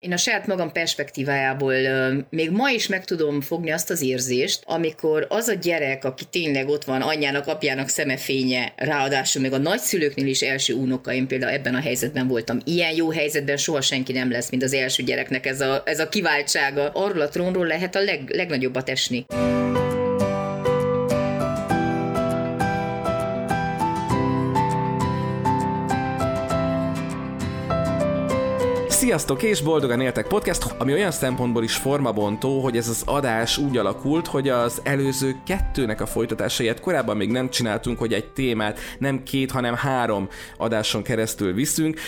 Én a saját magam perspektívájából még ma is meg tudom fogni azt az érzést, amikor az a gyerek, aki tényleg ott van anyjának, apjának szemefénye, ráadásul még a nagyszülőknél is első unokaim például ebben a helyzetben voltam. Ilyen jó helyzetben soha senki nem lesz, mint az első gyereknek ez a, ez a kiváltsága. Arról a trónról lehet a leg, legnagyobbat esni. Sziasztok és boldogan éltek podcast, ami olyan szempontból is formabontó, hogy ez az adás úgy alakult, hogy az előző kettőnek a folytatásaiát korábban még nem csináltunk, hogy egy témát nem két, hanem három adáson keresztül viszünk.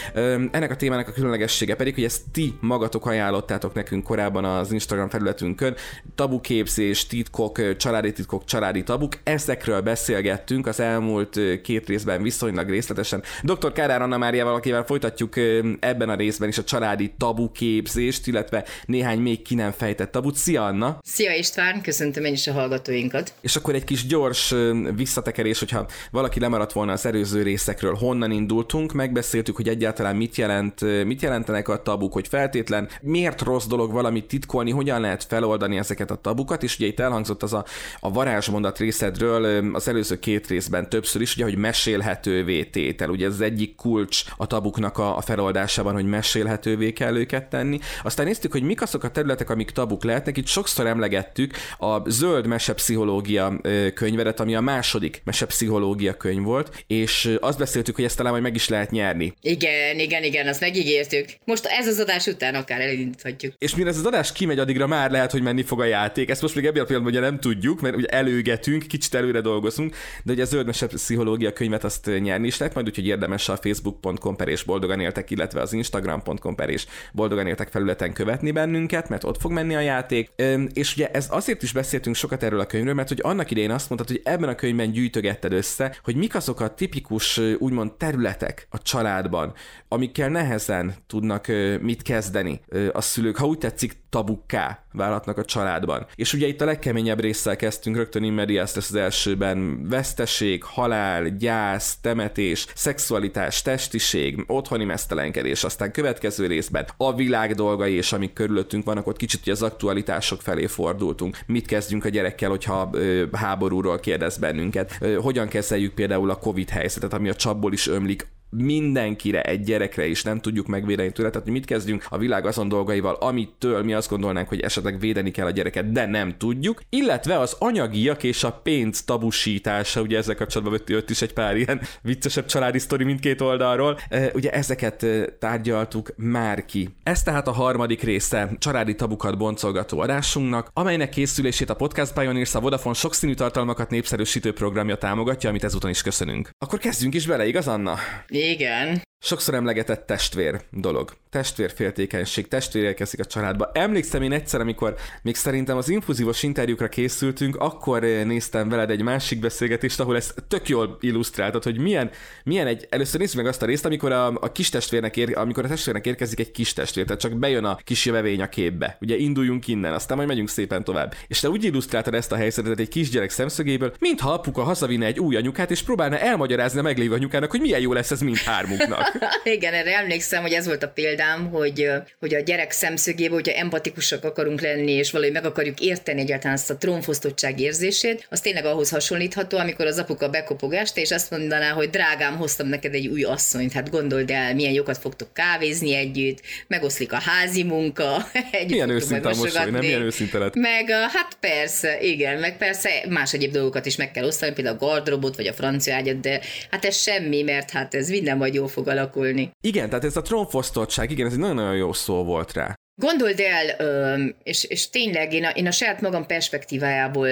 Ennek a témának a különlegessége pedig, hogy ezt ti magatok ajánlottátok nekünk korábban az Instagram felületünkön. Tabuképzés, titkok, családi titkok, családi tabuk. Ezekről beszélgettünk az elmúlt két részben viszonylag részletesen. Dr. Kárár Anna Máriával, akivel folytatjuk ebben a részben is a család családi tabu képzést, illetve néhány még ki nem fejtett tabut. Szia Anna! Szia István, köszöntöm én is a hallgatóinkat. És akkor egy kis gyors visszatekerés, hogyha valaki lemaradt volna az előző részekről, honnan indultunk, megbeszéltük, hogy egyáltalán mit, jelent, mit jelentenek a tabuk, hogy feltétlen miért rossz dolog valamit titkolni, hogyan lehet feloldani ezeket a tabukat, és ugye itt elhangzott az a, a varázsmondat részedről az előző két részben többször is, ugye, hogy mesélhetővé tétel. Ugye ez az egyik kulcs a tabuknak a, a feloldásában, hogy mesélhetővé lehetővé kell őket tenni. Aztán néztük, hogy mik azok a területek, amik tabuk lehetnek. Itt sokszor emlegettük a zöld mesepszichológia könyvedet, ami a második mesepszichológia könyv volt, és azt beszéltük, hogy ezt talán majd meg is lehet nyerni. Igen, igen, igen, azt megígértük. Most ez az adás után akár elindíthatjuk. És mire ez az adás kimegy, addigra már lehet, hogy menni fog a játék. Ezt most még ebben a pillanatban ugye nem tudjuk, mert ugye előgetünk, kicsit előre dolgozunk, de ugye a zöld mesepszichológia könyvet azt nyerni is lehet, majd úgyhogy érdemes a facebook.com per és boldogan éltek, illetve az instagram.com per és boldogan éltek felületen követni bennünket, mert ott fog menni a játék. És ugye ez azért is beszéltünk sokat erről a könyvről, mert hogy annak idején azt mondtad, hogy ebben a könyvben gyűjtögetted össze, hogy mik azok a tipikus úgymond területek a családban, amikkel nehezen tudnak mit kezdeni a szülők, ha úgy tetszik, tabukká válhatnak a családban. És ugye itt a legkeményebb résszel kezdtünk, rögtön immediás lesz az elsőben, veszteség, halál, gyász, temetés, szexualitás, testiség, otthoni mesztelenkedés, aztán következő részben a világ dolgai és amik körülöttünk vannak, ott kicsit az aktualitások felé fordultunk. Mit kezdjünk a gyerekkel, hogyha ö, háborúról kérdez bennünket? Ö, hogyan kezeljük például a Covid helyzetet, ami a csapból is ömlik, mindenkire, egy gyerekre is nem tudjuk megvédeni tőle, tehát hogy mit kezdjünk a világ azon dolgaival, amitől mi azt gondolnánk, hogy esetleg védeni kell a gyereket, de nem tudjuk, illetve az anyagiak és a pénz tabusítása, ugye ezzel kapcsolatban jött is egy pár ilyen viccesebb családi sztori mindkét oldalról, ugye ezeket tárgyaltuk már ki. Ez tehát a harmadik része családi tabukat boncolgató adásunknak, amelynek készülését a Podcast Pioneers a Vodafone sokszínű tartalmakat népszerűsítő programja támogatja, amit ezúton is köszönünk. Akkor kezdjünk is bele, igaz Anna? Igen. Sokszor emlegetett testvér dolog. Testvérféltékenység, testvér érkezik a családba. Emlékszem én egyszer, amikor még szerintem az infuzívos interjúkra készültünk, akkor eh, néztem veled egy másik beszélgetést, ahol ez tök jól illusztráltad, hogy milyen, milyen egy, először nézzük meg azt a részt, amikor a, a kis testvérnek ér, amikor a testvérnek érkezik egy kis testvér, tehát csak bejön a kis jövevény a képbe. Ugye induljunk innen, aztán majd megyünk szépen tovább. És te úgy illusztráltad ezt a helyzetet egy kisgyerek szemszögéből, mintha apuka hazavinne egy új anyukát, és próbálna elmagyarázni a meglévő anyukának, hogy milyen jó lesz ez mindhármuknak. Igen, erre emlékszem, hogy ez volt a példám, hogy, hogy a gyerek szemszögéből, hogyha empatikusak akarunk lenni, és valahogy meg akarjuk érteni egyáltalán azt a trónfosztottság érzését, az tényleg ahhoz hasonlítható, amikor az apuka bekopogást, és azt mondaná, hogy drágám, hoztam neked egy új asszonyt, hát gondold el, milyen jókat fogtok kávézni együtt, megoszlik a házi munka, együtt milyen őszinte a mosoly, nem? Milyen őszinte lett. Meg hát persze, igen, meg persze más egyéb dolgokat is meg kell osztani, például a gardrobot, vagy a francia ágyat, de hát ez semmi, mert hát ez minden majd jól fog alakulni. Igen, tehát ez a trónfosztottság, igen, ez egy nagyon-nagyon jó szó volt rá. Gondold el, és, és tényleg én a, én a saját magam perspektívájából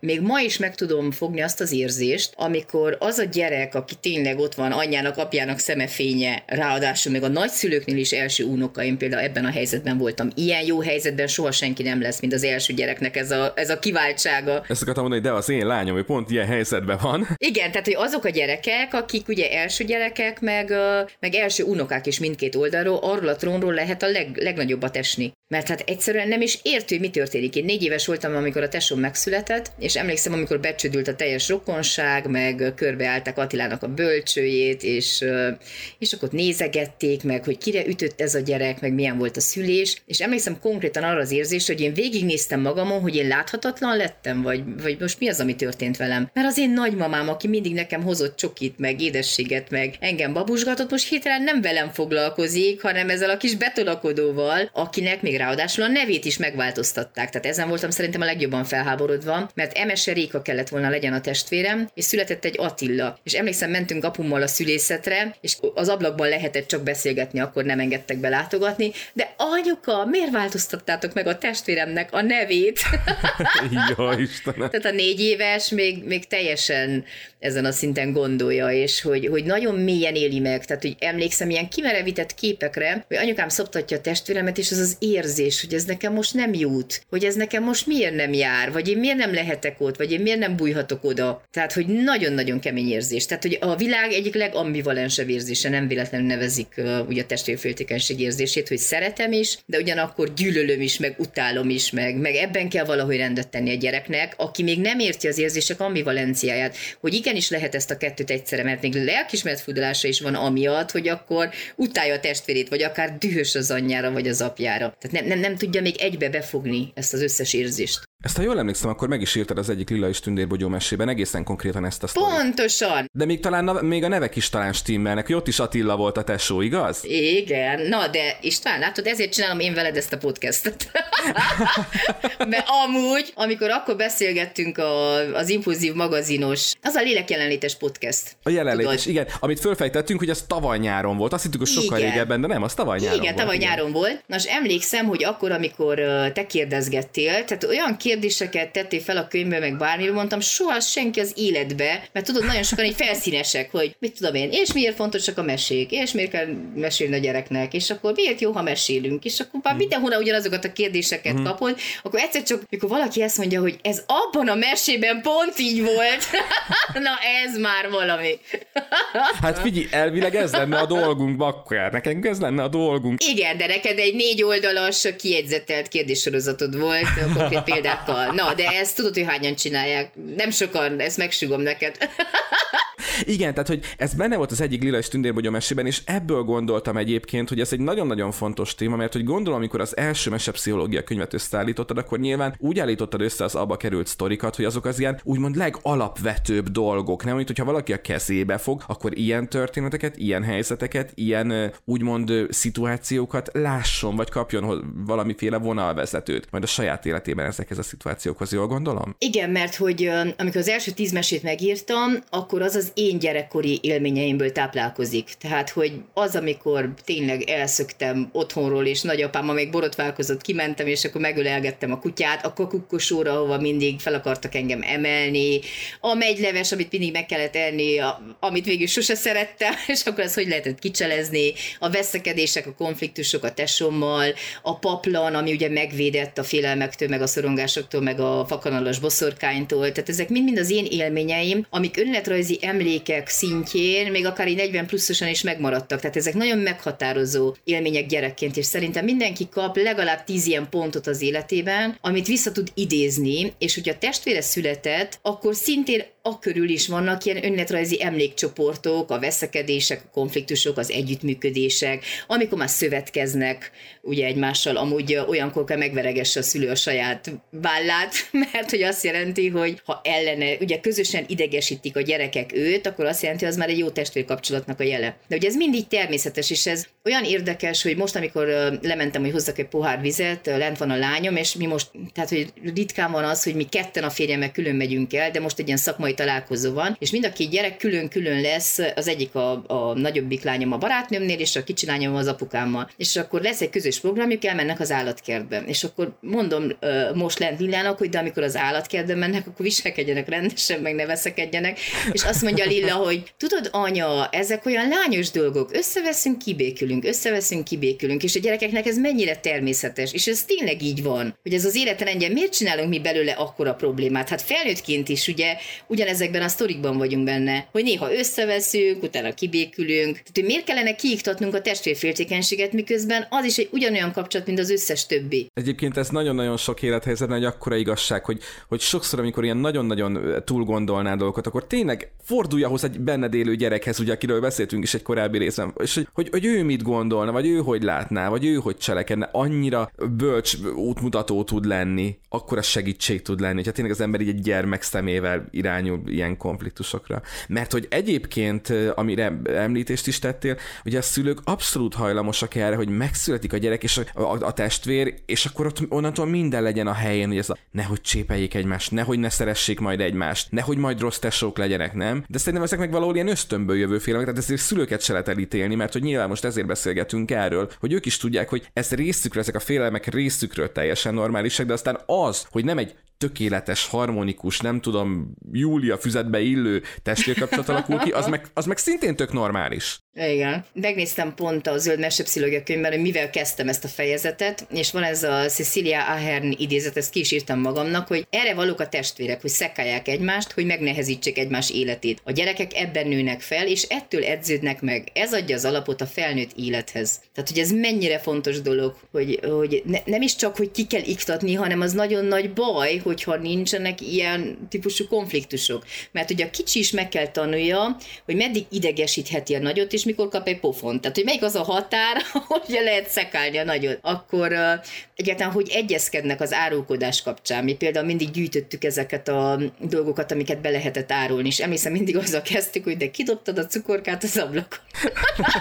még ma is meg tudom fogni azt az érzést, amikor az a gyerek, aki tényleg ott van anyjának, apjának szemefénye, ráadásul még a nagyszülőknél is első unokaim például ebben a helyzetben voltam. Ilyen jó helyzetben soha senki nem lesz, mint az első gyereknek ez a, ez a kiváltsága. Ezt akartam mondani, de az én lányom, hogy pont ilyen helyzetben van. Igen, tehát hogy azok a gyerekek, akik ugye első gyerekek, meg, meg első unokák is mindkét oldalról, arról a trónról lehet a leg, legnagyobbat smetešný. Mert hát egyszerűen nem is értő, mi történik. Én négy éves voltam, amikor a tesóm megszületett, és emlékszem, amikor becsődült a teljes rokonság, meg körbeálltak Attilának a bölcsőjét, és, és akkor nézegették meg, hogy kire ütött ez a gyerek, meg milyen volt a szülés, és emlékszem konkrétan arra az érzésre, hogy én végignéztem magamon, hogy én láthatatlan lettem, vagy, vagy most mi az, ami történt velem. Mert az én nagymamám, aki mindig nekem hozott csokit, meg édességet, meg engem babusgatott, most hirtelen nem velem foglalkozik, hanem ezzel a kis betolakodóval, akinek még ráadásul a nevét is megváltoztatták. Tehát ezen voltam szerintem a legjobban felháborodva, mert Emese Réka kellett volna legyen a testvérem, és született egy Attila. És emlékszem, mentünk apummal a szülészetre, és az ablakban lehetett csak beszélgetni, akkor nem engedtek be látogatni, de anyuka, miért változtattátok meg a testvéremnek a nevét? Jó, Istenem. Tehát a négy éves még, még teljesen ezen a szinten gondolja, és hogy, hogy nagyon mélyen éli meg. Tehát, hogy emlékszem ilyen kimerevített képekre, hogy anyukám szoptatja a testvéremet, és az az érzés, hogy ez nekem most nem jut, hogy ez nekem most miért nem jár, vagy én miért nem lehetek ott, vagy én miért nem bújhatok oda. Tehát, hogy nagyon-nagyon kemény érzés. Tehát, hogy a világ egyik legambivalensebb érzése, nem véletlenül nevezik uh, ugye a testvérféltékenység érzését, hogy szeretem is, de ugyanakkor gyűlölöm is, meg utálom is, meg, meg ebben kell valahogy rendet tenni a gyereknek, aki még nem érti az érzések ambivalenciáját, hogy igenis lehet ezt a kettőt egyszerre, mert még lelkismert fudalása is van amiatt, hogy akkor utálja a testvérét, vagy akár dühös az anyjára, vagy az apjára. Tehát nem, nem, nem tudja még egybe befogni ezt az összes érzést. Ezt ha jól emlékszem, akkor meg is írtad az egyik Lila és Tündérbogyó mesében egészen konkrétan ezt a sztorit. Pontosan! De még talán még a nevek is talán stimmelnek, hogy ott is Attila volt a tesó, igaz? Igen, na de István, látod, ezért csinálom én veled ezt a podcastet. Mert amúgy, amikor akkor beszélgettünk a, az Impulzív magazinos, az a lélek jelenlétes podcast. A jelenlétes, tudod? igen. Amit fölfejtettünk, hogy az tavaly nyáron volt. Azt hittük, hogy sokkal igen. régebben, de nem, az tavaly nyáron igen, volt. Tavaly igen, tavaly nyáron volt. Na, és emlékszem, hogy akkor, amikor te kérdezgettél, tehát olyan kérdéseket tettél fel a könyvbe, meg bármi, mondtam, soha senki az életbe, mert tudod, nagyon sokan így felszínesek, hogy mit tudom én, és miért fontosak a mesék, és miért kell mesélni a gyereknek, és akkor miért jó, ha mesélünk, és akkor már mindenhol ugyanazokat a kérdéseket hmm. kapod, akkor egyszer csak, mikor valaki ezt mondja, hogy ez abban a mesében pont így volt, na ez már valami. hát figyelj, elvileg ez lenne a dolgunk, bakker, nekünk ez lenne a dolgunk. Igen, de neked egy négy oldalas kiegyzetelt kérdéssorozatod volt, konkrét példákkal. Na, de ezt tudod, hogy hányan csinálják. Nem sokan, ezt megsugom neked. Igen, tehát hogy ez benne volt az egyik Lila és Tündérbogyó mesében, és ebből gondoltam egyébként, hogy ez egy nagyon-nagyon fontos téma, mert hogy gondolom, amikor az első mesepszichológia könyvet összeállítottad, akkor nyilván úgy állítottad össze az abba került sztorikat, hogy azok az ilyen úgymond legalapvetőbb dolgok, nem? Mint hogyha valaki a kezébe fog, akkor ilyen történeteket, ilyen helyzeteket, ilyen úgymond szituációkat lásson, vagy kapjon valamiféle vonalvezetőt, majd a saját életében ezekhez a szituációkhoz, jól gondolom? Igen, mert hogy amikor az első tíz mesét megírtam, akkor az az én gyerekkori élményeimből táplálkozik. Tehát, hogy az, amikor tényleg elszöktem otthonról, és nagyapámmal még borotválkozott, kimentem, és akkor megölelgettem a kutyát, a kakukkosóra, ahova mindig fel akartak engem emelni, a megyleves, amit mindig meg kellett enni, a, amit végül sose szerettem, és akkor az hogy lehetett kicselezni, a veszekedések, a konfliktusok a tesommal, a paplan, ami ugye megvédett a félelmektől, meg a szorongásoktól, meg a fakanalas boszorkánytól, tehát ezek mind-mind az én élményeim, amik önéletrajzi emlékek szintjén, még akár így 40 pluszosan is megmaradtak. Tehát ezek nagyon meghatározó élmények gyerekként, és szerintem mindenki kap legalább 10 ilyen pontot az életében, amit vissza tud idézni, és hogyha testvére született, akkor szintén a körül is vannak ilyen önéletrajzi emlékcsoportok, a veszekedések, a konfliktusok, az együttműködések, amikor már szövetkeznek ugye egymással, amúgy olyankor kell megveregesse a szülő a saját vállát, mert hogy azt jelenti, hogy ha ellene, ugye közösen idegesítik a gyerekek őt, akkor azt jelenti, hogy az már egy jó testvérkapcsolatnak a jele. De ugye ez mindig természetes, és ez olyan érdekes, hogy most, amikor lementem, hogy hozzak egy pohár vizet, lent van a lányom, és mi most, tehát, hogy ritkán van az, hogy mi ketten a férjemmel külön megyünk el, de most egy ilyen szakmai találkozó van, és mind a két gyerek külön-külön lesz, az egyik a, a nagyobbik lányom a barátnőmnél, és a kicsi lányom az apukámmal. És akkor lesz egy közös programjuk, elmennek az állatkertbe. És akkor mondom most lent Lillának, hogy de amikor az állatkertbe mennek, akkor viselkedjenek rendesen, meg ne veszekedjenek. És azt mondja Lilla, hogy tudod, anya, ezek olyan lányos dolgok, összeveszünk, kibékülünk, összeveszünk, kibékülünk, és a gyerekeknek ez mennyire természetes, és ez tényleg így van, hogy ez az életrendje, miért csinálunk mi belőle akkora problémát? Hát felnőttként is ugye ugyan ugyanezekben a sztorikban vagyunk benne, hogy néha összeveszünk, utána kibékülünk. Tehát, hogy miért kellene kiiktatnunk a testvérféltékenységet, miközben az is egy ugyanolyan kapcsolat, mint az összes többi. Egyébként ez nagyon-nagyon sok élethelyzetben egy akkora igazság, hogy, hogy sokszor, amikor ilyen nagyon-nagyon túl gondolná dolgokat, akkor tényleg fordulja ahhoz egy benned élő gyerekhez, ugye, akiről beszéltünk is egy korábbi részben, és hogy, hogy, hogy ő mit gondolna, vagy ő hogy látná, vagy ő hogy cselekedne, annyira bölcs útmutató tud lenni, akkora segítség tud lenni, hogyha tényleg az ember így egy gyermek szemével irányul ilyen konfliktusokra. Mert hogy egyébként, amire említést is tettél, ugye a szülők abszolút hajlamosak erre, hogy megszületik a gyerek és a, a, a testvér, és akkor ott onnantól minden legyen a helyén, hogy ez a nehogy csépeljék egymást, nehogy ne szeressék majd egymást, nehogy majd rossz tesók legyenek, nem? De szerintem ezek meg valahol ilyen ösztönből jövő félelmek, tehát ezért szülőket se lehet elítélni, mert hogy nyilván most ezért beszélgetünk erről, hogy ők is tudják, hogy ez részükről, ezek a félelmek részükről teljesen normálisak, de aztán az, hogy nem egy tökéletes, harmonikus, nem tudom, Júlia füzetbe illő testvérkapcsolat alakul ki, az meg, az meg szintén tök normális. Igen. Megnéztem pont a Zöld Mesepszilógia könyvben, hogy mivel kezdtem ezt a fejezetet, és van ez a Cecilia Ahern idézet, ezt ki is írtam magamnak, hogy erre valók a testvérek, hogy szekálják egymást, hogy megnehezítsék egymás életét. A gyerekek ebben nőnek fel, és ettől edződnek meg. Ez adja az alapot a felnőtt élethez. Tehát, hogy ez mennyire fontos dolog, hogy, hogy ne, nem is csak, hogy ki kell iktatni, hanem az nagyon nagy baj, hogyha nincsenek ilyen típusú konfliktusok. Mert ugye a kicsi is meg kell tanulja, hogy meddig idegesítheti a nagyot, és mikor kap egy pofont. Tehát, hogy melyik az a határ, hogy lehet szekálni a nagyot. Akkor uh, egyáltalán, hogy egyezkednek az árulkodás kapcsán. Mi például mindig gyűjtöttük ezeket a dolgokat, amiket be lehetett árulni, és emlékszem, mindig azzal kezdtük, hogy de kidobtad a cukorkát az ablakon.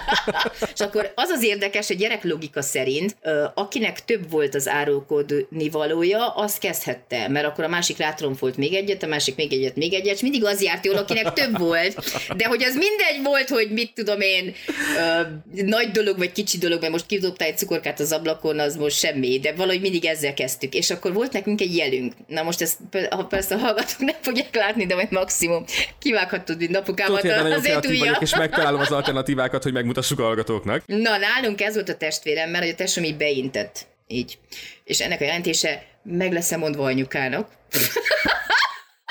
és akkor az az érdekes, hogy gyerek logika szerint, akinek több volt az árulkodni valója, az kezdhette, mert akkor a másik rátromfolt még egyet, a másik még egyet, még egyet, és mindig az járt jól, akinek több volt. De hogy az mindegy volt, hogy mit tudom én, ö, nagy dolog vagy kicsi dolog, mert most kidobtál egy cukorkát az ablakon, az most semmi, de valahogy mindig ezzel kezdtük. És akkor volt nekünk egy jelünk. Na most ezt ha persze a hallgatók nem fogják látni, de majd maximum kivághatod, mint napukámat azért ujjal. És megtalálom az alternatívákat, hogy megmutassuk a hallgatóknak. Na, nálunk ez volt a testvérem, mert a tesóm így beintett. Így. És ennek a jelentése meg lesz mondva anyukának.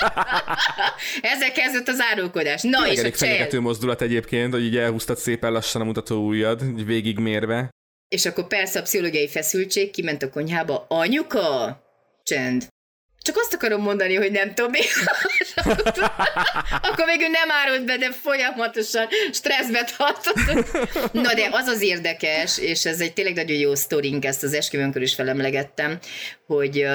Ezzel kezdett az árulkodás. Na, Tényleg és elég a fenyegető mozdulat egyébként, hogy így elhúztad szépen lassan a mutató ujjad, végigmérve. És akkor persze a pszichológiai feszültség, kiment a konyhába, anyuka, csend. Csak azt akarom mondani, hogy nem tudom mi. akkor végül nem árult be, de folyamatosan stresszbe tartott. Na de az az érdekes, és ez egy tényleg nagyon jó sztorink, ezt az esküvőnkör is felemlegettem, hogy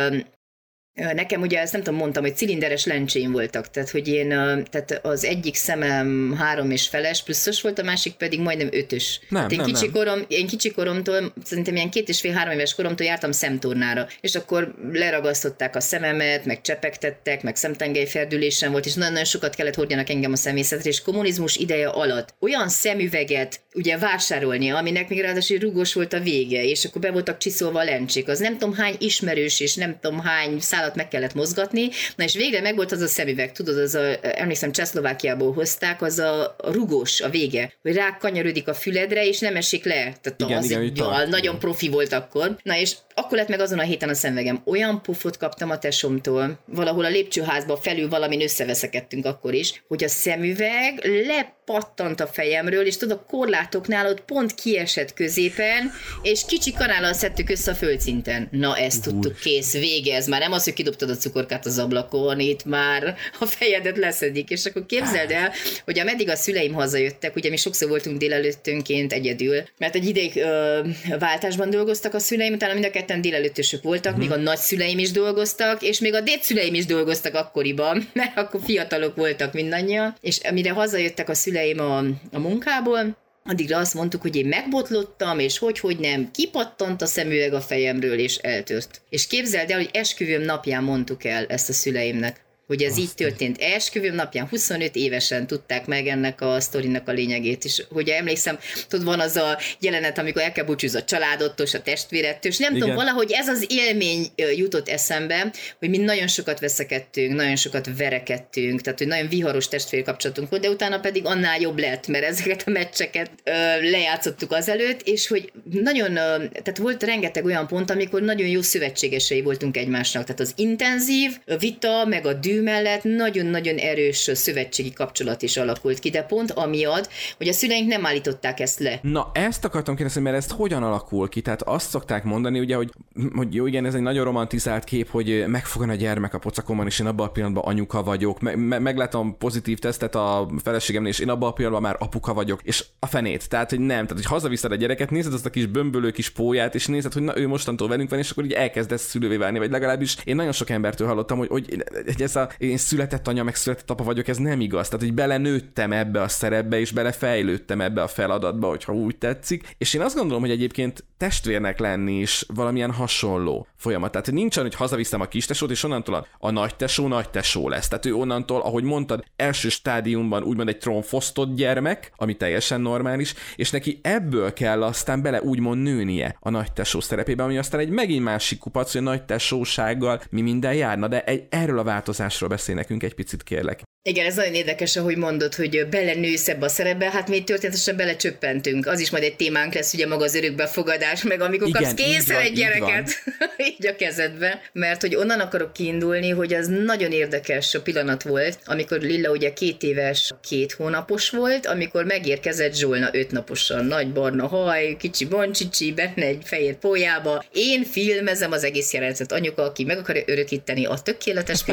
Nekem ugye ezt nem tudom, mondtam, hogy cilinderes lencsém voltak, tehát hogy én, tehát az egyik szemem három és feles pluszos volt, a másik pedig majdnem ötös. Nem, én, nem, kicsi nem. Korom, én kicsi koromtól, szerintem ilyen két és fél három éves koromtól jártam szemtornára, és akkor leragasztották a szememet, meg csepegtettek, meg szemtengelyferdülésen volt, és nagyon-nagyon sokat kellett hordjanak engem a szemészetre, és kommunizmus ideje alatt olyan szemüveget ugye vásárolni, aminek még ráadásul rugos volt a vége, és akkor be voltak csiszolva a lencsék, az nem tudom hány ismerős, és nem tudom hány szálat meg kellett mozgatni, na és végre megvolt az a szemüveg, tudod, az a, emlékszem, Csehszlovákiából hozták, az a rugós a vége, hogy rá kanyarodik a füledre, és nem esik le. Tehát igen, az igen, egy, jól, nagyon profi volt akkor. Na és akkor lett meg azon a héten a szemvegem. Olyan pufot kaptam a tesomtól, valahol a lépcsőházba felül valamin összeveszekedtünk akkor is, hogy a szemüveg lepattant a fejemről, és tudod, a korlátoknál ott pont kiesett középen, és kicsi kanállal szedtük össze a földszinten. Na, ezt tudtuk, kész, vége, ez már nem az, hogy kidobtad a cukorkát az ablakon, itt már a fejedet leszedik, és akkor képzeld el, hogy ameddig a szüleim hazajöttek, ugye mi sokszor voltunk délelőttönként egyedül, mert egy ideig ö, váltásban dolgoztak a szüleim, utána mind a ketten délelőttösök voltak, uh-huh. még a nagyszüleim is dolgoztak, és még a dédszüleim is dolgoztak akkoriban, mert akkor fiatalok voltak mindannyian, és amire hazajöttek a szüleim a, a munkából, Addigra azt mondtuk, hogy én megbotlottam, és hogy, hogy nem, kipattant a szemüveg a fejemről, és eltört. És képzeld el, hogy esküvőm napján mondtuk el ezt a szüleimnek hogy ez Aztán. így történt. Esküvőm napján 25 évesen tudták meg ennek a sztorinak a lényegét, és hogy emlékszem, tudod, van az a jelenet, amikor el kell búcsúzni a családottól, a testvérettől, és nem Igen. tudom, valahogy ez az élmény jutott eszembe, hogy mi nagyon sokat veszekedtünk, nagyon sokat verekedtünk, tehát hogy nagyon viharos testvér kapcsolatunk volt, de utána pedig annál jobb lett, mert ezeket a meccseket ö, lejátszottuk azelőtt, és hogy nagyon, ö, tehát volt rengeteg olyan pont, amikor nagyon jó szövetségesei voltunk egymásnak, tehát az intenzív vita, meg a dű kettő mellett nagyon-nagyon erős szövetségi kapcsolat is alakult ki, de pont amiatt, hogy a szüleink nem állították ezt le. Na, ezt akartam kérdezni, mert ezt hogyan alakul ki? Tehát azt szokták mondani, ugye, hogy, hogy jó, igen, ez egy nagyon romantizált kép, hogy megfogan a gyermek a pocakomban, és én abban a pillanatban anyuka vagyok, me- me- meglátom pozitív tesztet a feleségemnél, és én abban a pillanatban már apuka vagyok, és a fenét. Tehát, hogy nem, tehát, hogy hazaviszed a gyereket, nézed azt a kis bömbölő kis póját, és nézed, hogy na, ő mostantól velünk van, és akkor így elkezdesz szülővé válni, vagy legalábbis én nagyon sok embertől hallottam, hogy, hogy, ez a én született anya, meg született apa vagyok, ez nem igaz. Tehát, hogy belenőttem ebbe a szerepbe, és belefejlődtem ebbe a feladatba, hogyha úgy tetszik. És én azt gondolom, hogy egyébként testvérnek lenni is valamilyen hasonló folyamat. Tehát nincs olyan, hogy hazaviszem a kistesót, és onnantól a, a nagy tesó nagy tesó lesz. Tehát ő onnantól, ahogy mondtad, első stádiumban úgymond egy trónfosztott gyermek, ami teljesen normális, és neki ebből kell aztán bele úgymond nőnie a nagy tesó szerepébe, ami aztán egy megint másik kupac, hogy a nagy tesósággal mi minden járna, de egy, erről a változásról beszél nekünk egy picit kérlek. Igen, ez nagyon érdekes, ahogy mondod, hogy belenősz ebbe a szerepbe, hát mi történetesen belecsöppentünk. Az is majd egy témánk lesz, ugye maga az örökbefogadás, meg amikor Igen, kapsz készen egy gyereket, így, így a kezedbe. Mert hogy onnan akarok kiindulni, hogy az nagyon érdekes a pillanat volt, amikor Lilla ugye két éves, két hónapos volt, amikor megérkezett Zsolna öt naposan, nagy barna haj, kicsi boncsicsi, benne egy fehér pólyába. Én filmezem az egész jelenetet, anyuka, aki meg akarja örökíteni a tökéletes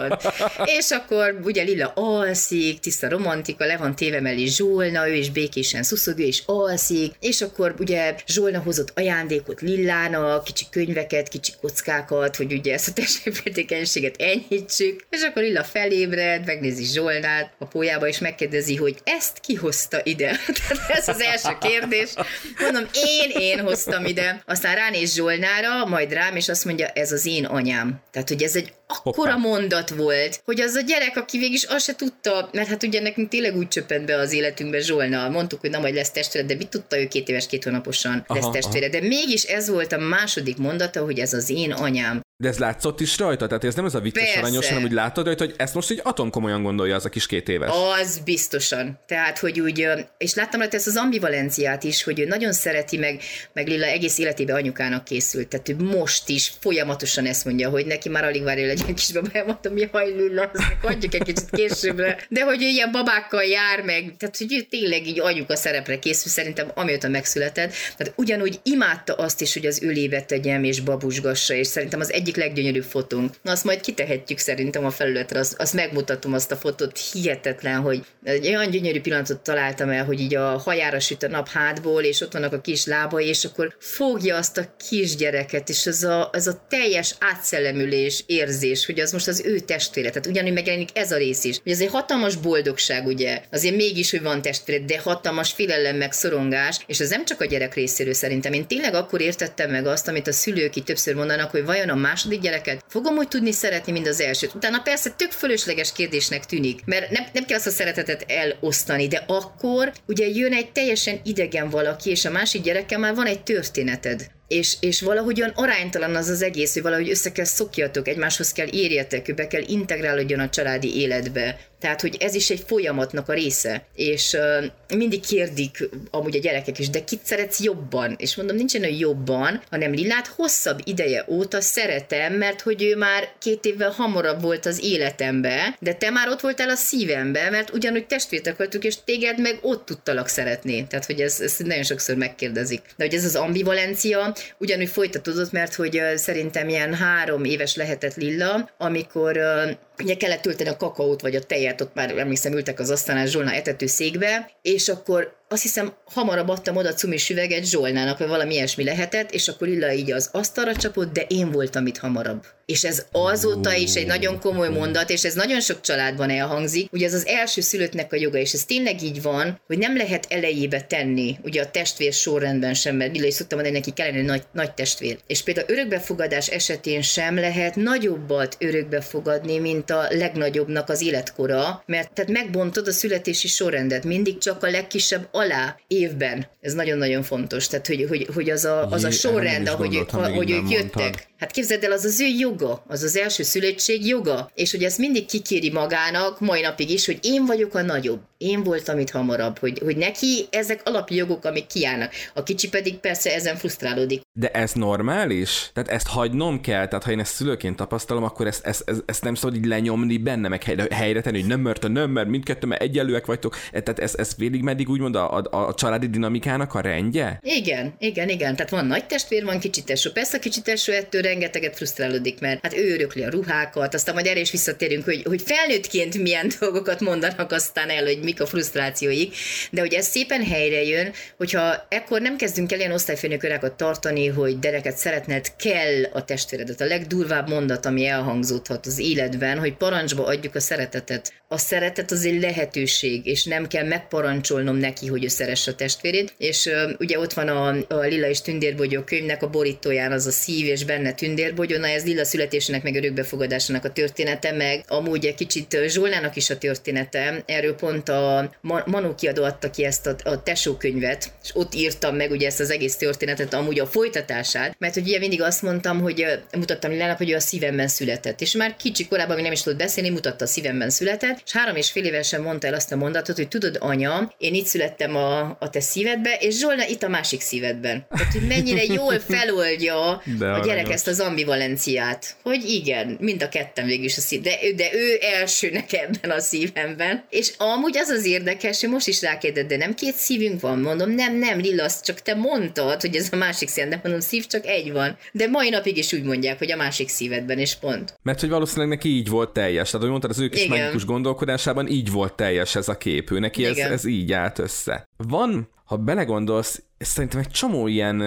pillanatokat. És akkor ugye Lilla alszik, tiszta romantika, le van téve mellé Zsolna, ő is békésen szuszog, is alszik, és akkor ugye Zsolna hozott ajándékot Lillának, kicsi könyveket, kicsi kockákat, hogy ugye ezt a testvérfértékenységet enyhítsük, és akkor Lilla felébred, megnézi Zsolnát a pólyába, és megkérdezi, hogy ezt ki hozta ide? Tehát ez az első kérdés. Mondom, én, én hoztam ide. Aztán ránéz Zsolnára, majd rám, és azt mondja, ez az én anyám. Tehát, hogy ez egy akkora mondat volt, hogy az a gyerek, aki végig is azt se tudta, mert hát ugye nekünk tényleg úgy csöppent be az életünkbe Zsolna, mondtuk, hogy nem majd lesz testvére, de mit tudta ő két éves, két hónaposan aha, lesz testvére, aha. de mégis ez volt a második mondata, hogy ez az én anyám. De ez látszott is rajta? Tehát ez nem az a vicces Persze. aranyos, hanem úgy látod rajta, hogy ezt most így atomkomolyan gondolja az a kis két éves. Az biztosan. Tehát, hogy úgy, és láttam rajta ezt az ambivalenciát is, hogy ő nagyon szereti, meg, meg Lilla egész életében anyukának készült. Tehát ő most is folyamatosan ezt mondja, hogy neki már alig várja, hogy legyen kisbabája, mondtam, mi haj Lilla, adjuk egy kicsit későbbre. De hogy ilyen babákkal jár meg, tehát hogy ő tényleg így anyuka szerepre készül, szerintem amióta megszületett. Tehát ugyanúgy imádta azt is, hogy az ölébe tegyem és babusgassa, és szerintem az egyik egyik leggyönyörűbb fotónk. Azt majd kitehetjük szerintem a felületre, azt, azt megmutatom azt a fotót, hihetetlen, hogy egy olyan gyönyörű pillanatot találtam el, hogy így a hajára süt a nap hátból, és ott vannak a kis lábai, és akkor fogja azt a kisgyereket, és az a, az a teljes átszellemülés érzés, hogy az most az ő testvére, tehát ugyanúgy megjelenik ez a rész is. Hogy ez egy hatalmas boldogság, ugye, azért mégis, hogy van testvére, de hatalmas félelem meg szorongás, és ez nem csak a gyerek részéről szerintem. Én tényleg akkor értettem meg azt, amit a szülők itt többször mondanak, hogy vajon a más második gyereket fogom úgy tudni szeretni, mint az elsőt. Utána persze tök fölösleges kérdésnek tűnik, mert nem, nem kell azt a szeretetet elosztani, de akkor ugye jön egy teljesen idegen valaki, és a másik gyerekkel már van egy történeted és, és valahogyan aránytalan az az egész, hogy valahogy össze kell szokjatok, egymáshoz kell érjetek, be kell integrálódjon a családi életbe. Tehát, hogy ez is egy folyamatnak a része. És uh, mindig kérdik amúgy a gyerekek is, de kit szeretsz jobban? És mondom, nincsen olyan jobban, hanem Lillát hosszabb ideje óta szeretem, mert hogy ő már két évvel hamarabb volt az életembe, de te már ott voltál a szívembe, mert ugyanúgy testvértek voltunk, és téged meg ott tudtalak szeretni. Tehát, hogy ez, ez nagyon sokszor megkérdezik. De hogy ez az ambivalencia, ugyanúgy folytatódott, mert hogy szerintem ilyen három éves lehetett Lilla, amikor ugye kellett tölteni a kakaót vagy a tejet, ott már emlékszem ültek az asztalnál Zsolna etető székbe, és akkor azt hiszem hamarabb adtam oda cumis üveget Zsolnának, vagy valami ilyesmi lehetett, és akkor Illa így az asztalra csapott, de én voltam itt hamarabb. És ez azóta is egy nagyon komoly mondat, és ez nagyon sok családban elhangzik. Ugye ez az első szülöttnek a joga, és ez tényleg így van, hogy nem lehet elejébe tenni, ugye a testvér sorrendben sem, mert Lilla is szoktam mondani, neki kellene nagy, nagy testvér. És például örökbefogadás esetén sem lehet nagyobbat örökbefogadni, mint a legnagyobbnak az életkora, mert tehát megbontod a születési sorrendet, mindig csak a legkisebb alá évben. Ez nagyon-nagyon fontos. Tehát, hogy, hogy, hogy az, a, az a sorrend, ahogy, ha, hogy ők jöttek. Mondtad. Hát képzeld el, az az ő joga, az az első szülöttség joga, és hogy ezt mindig kikéri magának, mai napig is, hogy én vagyok a nagyobb, én voltam itt hamarabb, hogy, hogy neki ezek alapjogok, amik kiállnak. A kicsi pedig persze ezen frusztrálódik. De ez normális? Tehát ezt hagynom kell? Tehát ha én ezt szülőként tapasztalom, akkor ezt, ezt, ezt, ezt nem szabad így lenyomni benne, meg helyre, helyre tenni, hogy nem mert a nem, mert mindkettő, mert egyenlőek vagytok. E, tehát ez, ez végig meddig úgymond a, a, a családi dinamikának a rendje? Igen, igen, igen. Tehát van nagy testvér, van kicsi tesó. Persze a kicsi tesó ettől rengeteget frusztrálódik, mert hát ő örökli a ruhákat, aztán majd erre is visszatérünk, hogy, hogy felnőttként milyen dolgokat mondanak aztán el, hogy mik a frusztrációik, de hogy ez szépen helyre jön, hogyha ekkor nem kezdünk el ilyen osztályfőnökörákat tartani, hogy dereket szeretned kell a testvéredet. A legdurvább mondat, ami elhangzódhat az életben, hogy parancsba adjuk a szeretetet. A szeretet az egy lehetőség, és nem kell megparancsolnom neki, hogy ő szeresse a testvérét. És uh, ugye ott van a, a Lila és Tündérbogyó könyvnek a borítóján az a szív és benne tündérbogyó, na ez Lila születésének meg örökbefogadásának a története, meg amúgy egy kicsit Zsolnának is a története. Erről pont a Manó kiadó adta ki ezt a, a Tesó könyvet, és ott írtam meg ugye ezt az egész történetet, amúgy a folytatását, mert hogy ugye mindig azt mondtam, hogy mutattam Lilának, hogy ő a szívemben született. És már kicsi korában, még nem is tudott beszélni, mutatta a szívemben született, és három és fél évesen mondta el azt a mondatot, hogy tudod, anya, én itt születtem a, a te szívedbe, és Zsolna itt a másik szívedben. Tehát, hogy mennyire jól feloldja de a gyerek ezt az ambivalenciát, hogy igen, mind a ketten végül is a szív, de, de ő elsőnek ebben a szívemben. És amúgy az az érdekes, hogy most is rákérdez, de nem két szívünk van? Mondom, nem, nem, Lilasz, csak te mondtad, hogy ez a másik szív, de mondom, szív csak egy van. De mai napig is úgy mondják, hogy a másik szívedben, és pont. Mert hogy valószínűleg neki így volt teljes. Tehát, hogy mondtad, az ő kis magikus gondolkodásában így volt teljes ez a kép. Ő neki ez, ez így állt össze. Van, ha belegondolsz, szerintem egy csomó ilyen,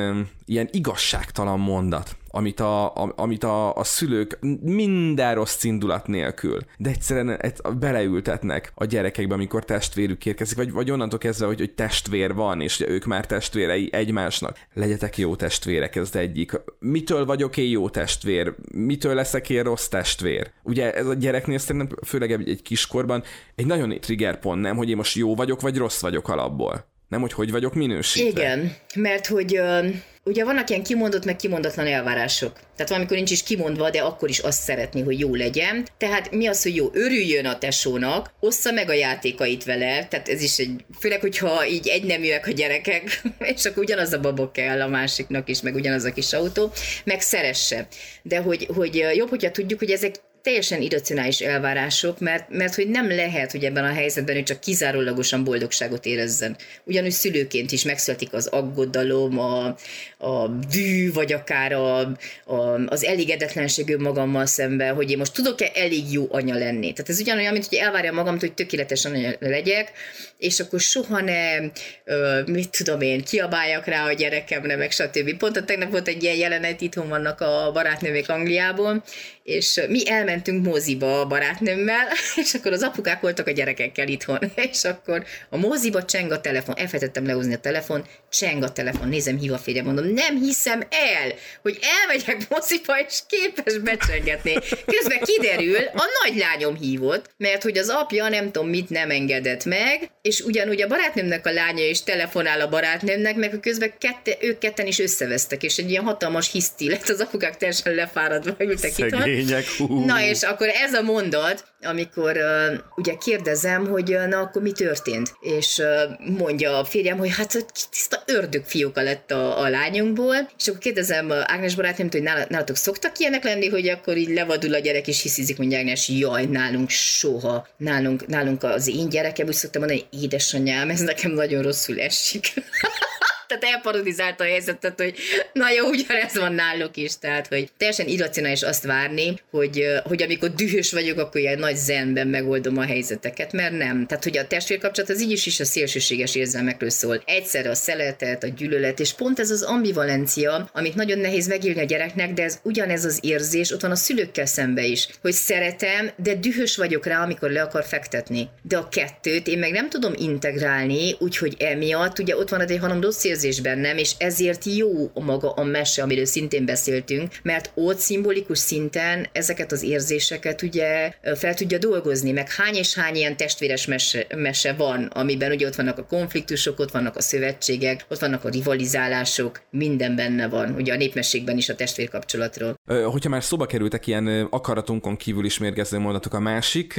ilyen igazságtalan mondat, amit a, a, amit a, a szülők minden rossz indulat nélkül, de egyszerűen beleültetnek a gyerekekbe, amikor testvérük érkezik, vagy, vagy onnantól kezdve, hogy, hogy testvér van, és ők már testvérei egymásnak. Legyetek jó testvérek, ez egyik. Mitől vagyok én jó testvér? Mitől leszek én rossz testvér? Ugye ez a gyereknél szerintem, főleg egy kiskorban, egy nagyon trigger pont, nem, hogy én most jó vagyok, vagy rossz vagyok alapból nem hogy hogy vagyok minősítve. Igen, mert hogy ugye vannak ilyen kimondott, meg kimondatlan elvárások. Tehát valamikor nincs is kimondva, de akkor is azt szeretni, hogy jó legyen. Tehát mi az, hogy jó, örüljön a tesónak, ossza meg a játékait vele, tehát ez is egy, főleg, hogyha így egy neműek a gyerekek, és akkor ugyanaz a babok kell a másiknak is, meg ugyanaz a kis autó, meg szeresse. De hogy, hogy jobb, hogyha tudjuk, hogy ezek teljesen irracionális elvárások, mert, mert hogy nem lehet, hogy ebben a helyzetben ő csak kizárólagosan boldogságot érezzen. Ugyanúgy szülőként is megszületik az aggodalom, a, a dű, vagy akár a, a, az elégedetlenség önmagammal szemben, hogy én most tudok-e elég jó anya lenni. Tehát ez ugyanolyan, mint hogy elvárja magamtól, hogy tökéletes anya legyek, és akkor soha ne, ö, mit tudom én, kiabáljak rá a gyerekemre, meg stb. Pont a tegnap volt egy ilyen jelenet, itthon vannak a barátnővék Angliából, és mi elmentünk moziba a barátnőmmel, és akkor az apukák voltak a gyerekekkel itthon, és akkor a moziba cseng a telefon, elfelejtettem lehozni a telefon, cseng a telefon, nézem, hív a férje, mondom, nem hiszem el, hogy elmegyek moziba, és képes becsengetni. Közben kiderül, a nagylányom hívott, mert hogy az apja nem tudom mit nem engedett meg, és ugyanúgy a barátnőmnek a lánya is telefonál a barátnőmnek, meg közben kette, ők ketten is összevesztek, és egy ilyen hatalmas hiszti lett, az apukák teljesen lefáradva ültek itt. Lényeg, hú. Na és akkor ez a mondat, amikor uh, ugye kérdezem, hogy uh, na akkor mi történt? És uh, mondja a férjem, hogy hát tiszta ördög fiúka lett a, a lányunkból, és akkor kérdezem uh, Ágnes barátnőmtől, hogy nála, nálatok szoktak ilyenek lenni, hogy akkor így levadul a gyerek, és hiszizik, mondja Ágnes, jaj, nálunk soha. Nálunk, nálunk az én gyerekem úgy szoktam mondani, édesanyám, ez nekem nagyon rosszul esik. tehát elparodizálta a helyzetet, hogy na jó, ugyanez van náluk is, tehát hogy teljesen irracionális azt várni, hogy, hogy amikor dühös vagyok, akkor ilyen nagy zenben megoldom a helyzeteket, mert nem. Tehát, hogy a testvérkapcsolat az így is, is a szélsőséges érzelmekről szól. Egyszerre a szeretet, a gyűlölet, és pont ez az ambivalencia, amit nagyon nehéz megélni a gyereknek, de ez ugyanez az érzés ott van a szülőkkel szembe is, hogy szeretem, de dühös vagyok rá, amikor le akar fektetni. De a kettőt én meg nem tudom integrálni, úgyhogy emiatt, ugye ott van egy hanem rossz érzés bennem, és ezért jó maga a mese, amiről szintén beszéltünk, mert ott szimbolikus szinten ezeket az érzéseket ugye fel tudja dolgozni, meg hány és hány ilyen testvéres mese, mese van, amiben ugye ott vannak a konfliktusok, ott vannak a szövetségek, ott vannak a rivalizálások, minden benne van, ugye a népmességben is a testvérkapcsolatról. Hogyha már szóba kerültek ilyen akaratunkon kívül is mérgező mondatok, a másik,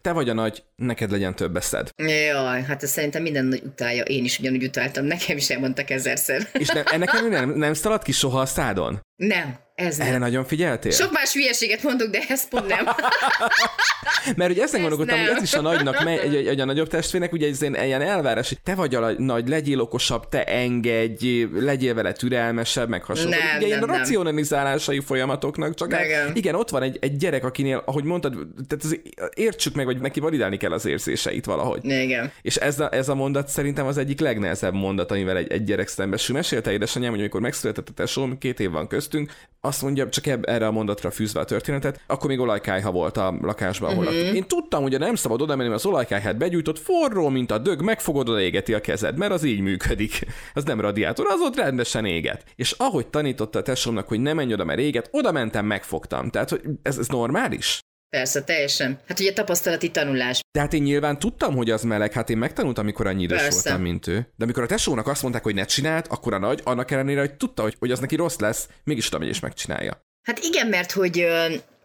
te vagy a nagy, neked legyen több eszed. Jaj, hát ez szerintem minden nagy utálja, én is ugyanúgy utáltam, nekem is elmondtak ezerszer. És ne, ennek nem, nem szaladt ki soha a szádon? Nem. Ez nem. Erre nagyon figyeltél? Sok más hülyeséget mondok, de ez pont nem. Mert ugye ezen gondolkodtam, hogy ez is a nagynak, egy, egy, egy a nagyobb testvérnek, ugye ez ilyen elvárás, hogy te vagy a nagy, legyél okosabb, te engedj, legyél vele türelmesebb, meg hasonló. Nem, ugye ilyen nem, racionalizálásai folyamatoknak, csak hát, Igen. igen, ott van egy, egy gyerek, akinél, ahogy mondtad, tehát az, értsük meg, hogy neki validálni kell az érzéseit valahogy. Igen. És ez a, ez a mondat szerintem az egyik legnehezebb mondat, amivel egy, egy gyerek szembesül. Mesélte édesanyám, hogy amikor megszületett a tesóm, két év van köztünk, azt mondja, csak ebb, erre a mondatra fűzve a történetet, akkor még olajkájha volt a lakásban, ahol uh-huh. Én tudtam, hogy nem szabad oda menni, mert az olajkájhát begyújtott, forró, mint a dög, megfogod, oda égeti a kezed, mert az így működik. Az nem radiátor, az ott rendesen éget. És ahogy tanította a tesómnak, hogy nem menj oda, mert éget, oda mentem, megfogtam. Tehát, hogy ez, ez normális? Persze, teljesen. Hát ugye tapasztalati tanulás. De hát én nyilván tudtam, hogy az meleg, hát én megtanultam, amikor annyi idős Persze. voltam, mint ő. De amikor a tesónak azt mondták, hogy ne csináld, akkor a nagy, annak ellenére, hogy tudta, hogy, hogy az neki rossz lesz, mégis oda megy és megcsinálja. Hát igen, mert hogy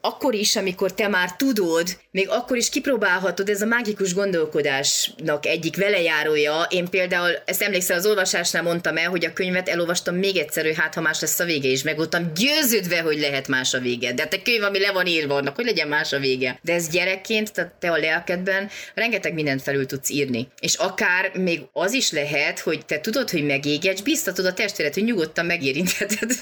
akkor is, amikor te már tudod, még akkor is kipróbálhatod, ez a mágikus gondolkodásnak egyik velejárója. Én például, ezt emlékszel, az olvasásnál mondtam el, hogy a könyvet elolvastam még egyszer, hogy hát ha más lesz a vége is, meg voltam győződve, hogy lehet más a vége. De hát a könyv, ami le van írva, annak, hogy legyen más a vége. De ez gyerekként, tehát te a lelkedben rengeteg mindent felül tudsz írni. És akár még az is lehet, hogy te tudod, hogy megégetsz, biztatod a testvéret, hogy nyugodtan megérintheted.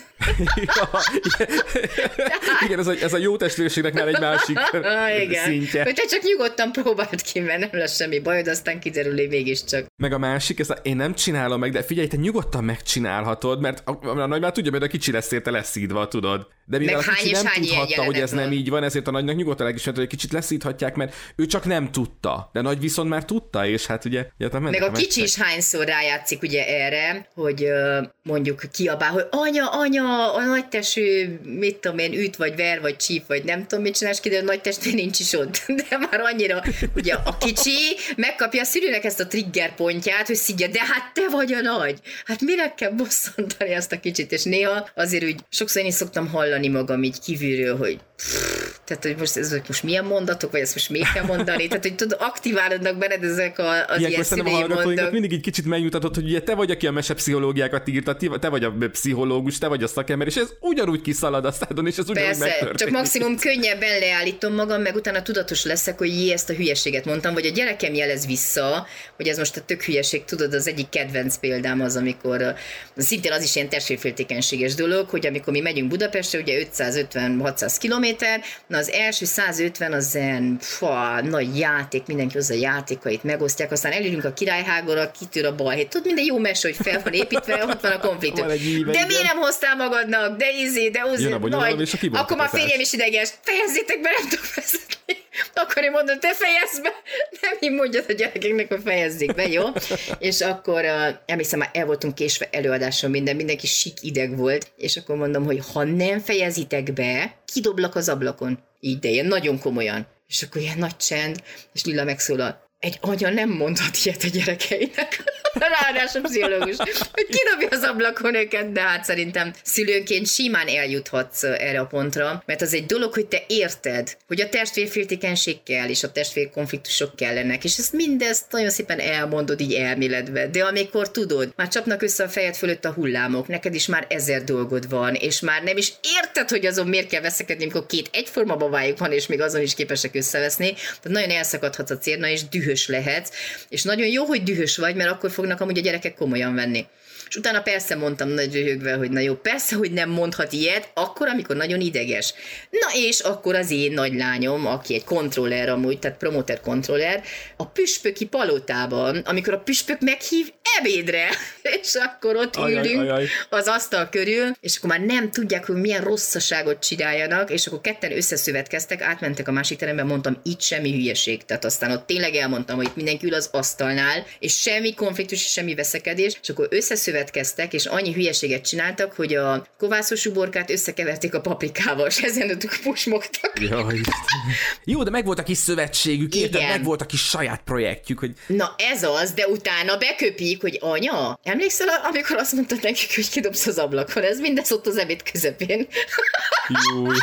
igen, ez a, ez a jó testvérségnek már egy másik ah, igen. szintje. Hogy te csak nyugodtan próbáld ki, mert nem lesz semmi bajod, aztán kiderül, hogy mégiscsak. Meg a másik, ez a, én nem csinálom meg, de figyelj, te nyugodtan megcsinálhatod, mert a, a, a nagy már tudja, hogy a kicsi lesz érte leszídva, tudod. De mivel Meg a kicsi nem tudhatta, hogy ez nem így van, ezért a nagynak nyugodtan legismert, hogy egy kicsit leszíthatják, mert ő csak nem tudta. De nagy viszont már tudta, és hát ugye... ugye hát Meg a kicsi is hányszor rájátszik ugye erre, hogy mondjuk kiabál, hogy anya, anya, a nagyteső, mit tudom én, üt, vagy ver, vagy csíp, vagy nem tudom mit csinálsz, kiderül, a nagy testvér nincs is ott. De már annyira, ugye a kicsi megkapja a szülőnek ezt a trigger pontját, hogy szidja, de hát te vagy a nagy. Hát mire kell bosszantani ezt a kicsit? És néha azért úgy sokszor én is szoktam hallani magam így kívülről, hogy pff, tehát, hogy most, ez, hogy most milyen mondatok, vagy ezt most még kell mondani, tehát, hogy tudod, aktiválódnak benned ezek a, az Ilyenkor ilyen hallgatóinkat mondatok. mindig egy kicsit megnyugtatod, hogy ugye te vagy, aki a mesepszichológiákat írta, te vagy a pszichológus, te vagy a szakember, és ez ugyanúgy kiszalad a szádon, és ez ugyanúgy Persze, megtörténik. csak maximum könnyebben leállítom magam, meg utána tudatos leszek, hogy jé, ezt a hülyeséget mondtam, vagy a gyerekem jelez vissza, hogy ez most a tök hülyeség, tudod, az egyik kedvenc példám az, amikor szintén az is ilyen testvérféltékenységes dolog, hogy amikor mi megyünk Budapestre, ugye 550-600 kilométer, na az első 150 az ilyen fa, nagy játék, mindenki hozzá játékait megosztják, aztán elérünk a királyhágóra, kitűr a balhét. Tudod, minden jó mese, hogy fel van építve, ott van a konfliktus. Van íve, de miért nem hoztál magadnak? De izé, de a a nagy. Akkor már férjem is ideges. Fejezzétek be, nem tudok vezetni. Akkor én mondom, te fejezd be. Nem így mondjad a gyerekeknek, hogy fejezzék be, jó? És akkor emlékszem, már el voltunk késve előadáson minden, mindenki sik ideg volt, és akkor mondom, hogy ha nem fejezitek be, kidoblak az ablakon. Így, de ilyen nagyon komolyan. És akkor ilyen nagy csend, és Lilla megszólal, egy anya nem mondhat ilyet a gyerekeinek. Ráadásul pszichológus, hogy kidobja az ablakon őket, de hát szerintem szülőnként simán eljuthatsz erre a pontra, mert az egy dolog, hogy te érted, hogy a testvérféltékenység kell, és a testvérkonfliktusok kellenek, és ezt mindezt nagyon szépen elmondod így elméletbe, de amikor tudod, már csapnak össze a fejed fölött a hullámok, neked is már ezer dolgod van, és már nem is érted, hogy azon miért kell veszekedni, amikor két egyforma babájuk van, és még azon is képesek összeveszni, tehát nagyon elszakadhatsz a cérna, és dühös lehetsz, és nagyon jó, hogy dühös vagy, mert akkor fognak amúgy a gyerekek komolyan venni. És utána persze mondtam nagy röhögve, hogy na jó, persze, hogy nem mondhat ilyet, akkor, amikor nagyon ideges. Na és akkor az én nagy lányom, aki egy kontroller amúgy, tehát promoter kontroller, a püspöki palotában, amikor a püspök meghív ebédre, és akkor ott Ajaj, ülünk ajaj. az asztal körül, és akkor már nem tudják, hogy milyen rosszaságot csináljanak, és akkor ketten összeszövetkeztek, átmentek a másik terembe, mondtam, itt semmi hülyeség. Tehát aztán ott tényleg elmondtam, hogy itt mindenki ül az asztalnál, és semmi konfliktus, és semmi veszekedés, és akkor összeszövetkeztek és annyi hülyeséget csináltak, hogy a kovászos uborkát összekeverték a paprikával, és ezen ők pusmogtak. Jó, de meg volt a kis szövetségük, érted? Meg volt a kis saját projektjük, hogy... Na ez az, de utána beköpik, hogy anya, emlékszel, amikor azt mondtad nekik, hogy kidobsz az ablakon, ez mindez ott az ebéd közepén. Júj.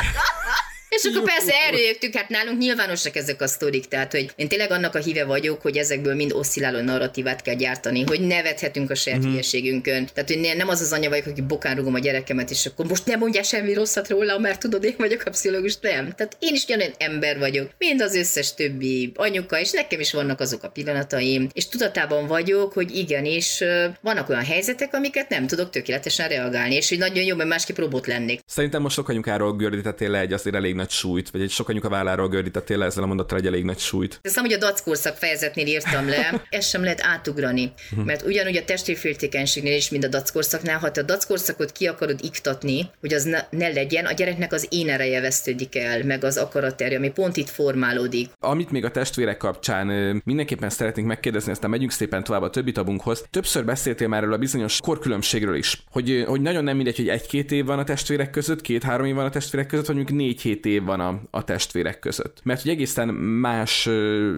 És akkor persze elröjögtünk, hát nálunk nyilvánosak ezek a sztorik, tehát hogy én tényleg annak a híve vagyok, hogy ezekből mind oszcilláló narratívát kell gyártani, hogy nevethetünk a saját mm-hmm. hülyeségünkön. Tehát, hogy nem az az anya vagyok, aki bokán rugom a gyerekemet, és akkor most nem mondja semmi rosszat róla, mert tudod, én vagyok a pszichológus, nem. Tehát én is ugyanolyan ember vagyok, mind az összes többi anyuka, és nekem is vannak azok a pillanataim, és tudatában vagyok, hogy igenis vannak olyan helyzetek, amiket nem tudok tökéletesen reagálni, és hogy nagyon jó, mert másképp robot lennék. Szerintem most sok anyukáról gördítettél le egy azért elég nagy súlyt, vagy egy sok anyuka válláról gördítettél le ezzel a mondattal egy elég nagy súlyt. Nem, hogy a dackorszak fejezetnél írtam le, ezt sem lehet átugrani, mhm. mert ugyanúgy a testvérféltékenységnél is, mint a dackorszaknál, ha te a dackorszakot ki akarod iktatni, hogy az ne, ne legyen, a gyereknek az én ereje vesztődik el, meg az akaraterje, ami pont itt formálódik. Amit még a testvérek kapcsán mindenképpen szeretnénk megkérdezni, aztán megyünk szépen tovább a többi tabunkhoz. Többször beszéltél már erről a bizonyos korkülönbségről is, hogy, hogy nagyon nem mindegy, hogy egy-két év van a testvérek között, két-három év van a testvérek között, vagy mondjuk négy-hét év van a, a testvérek között. Mert hogy egészen más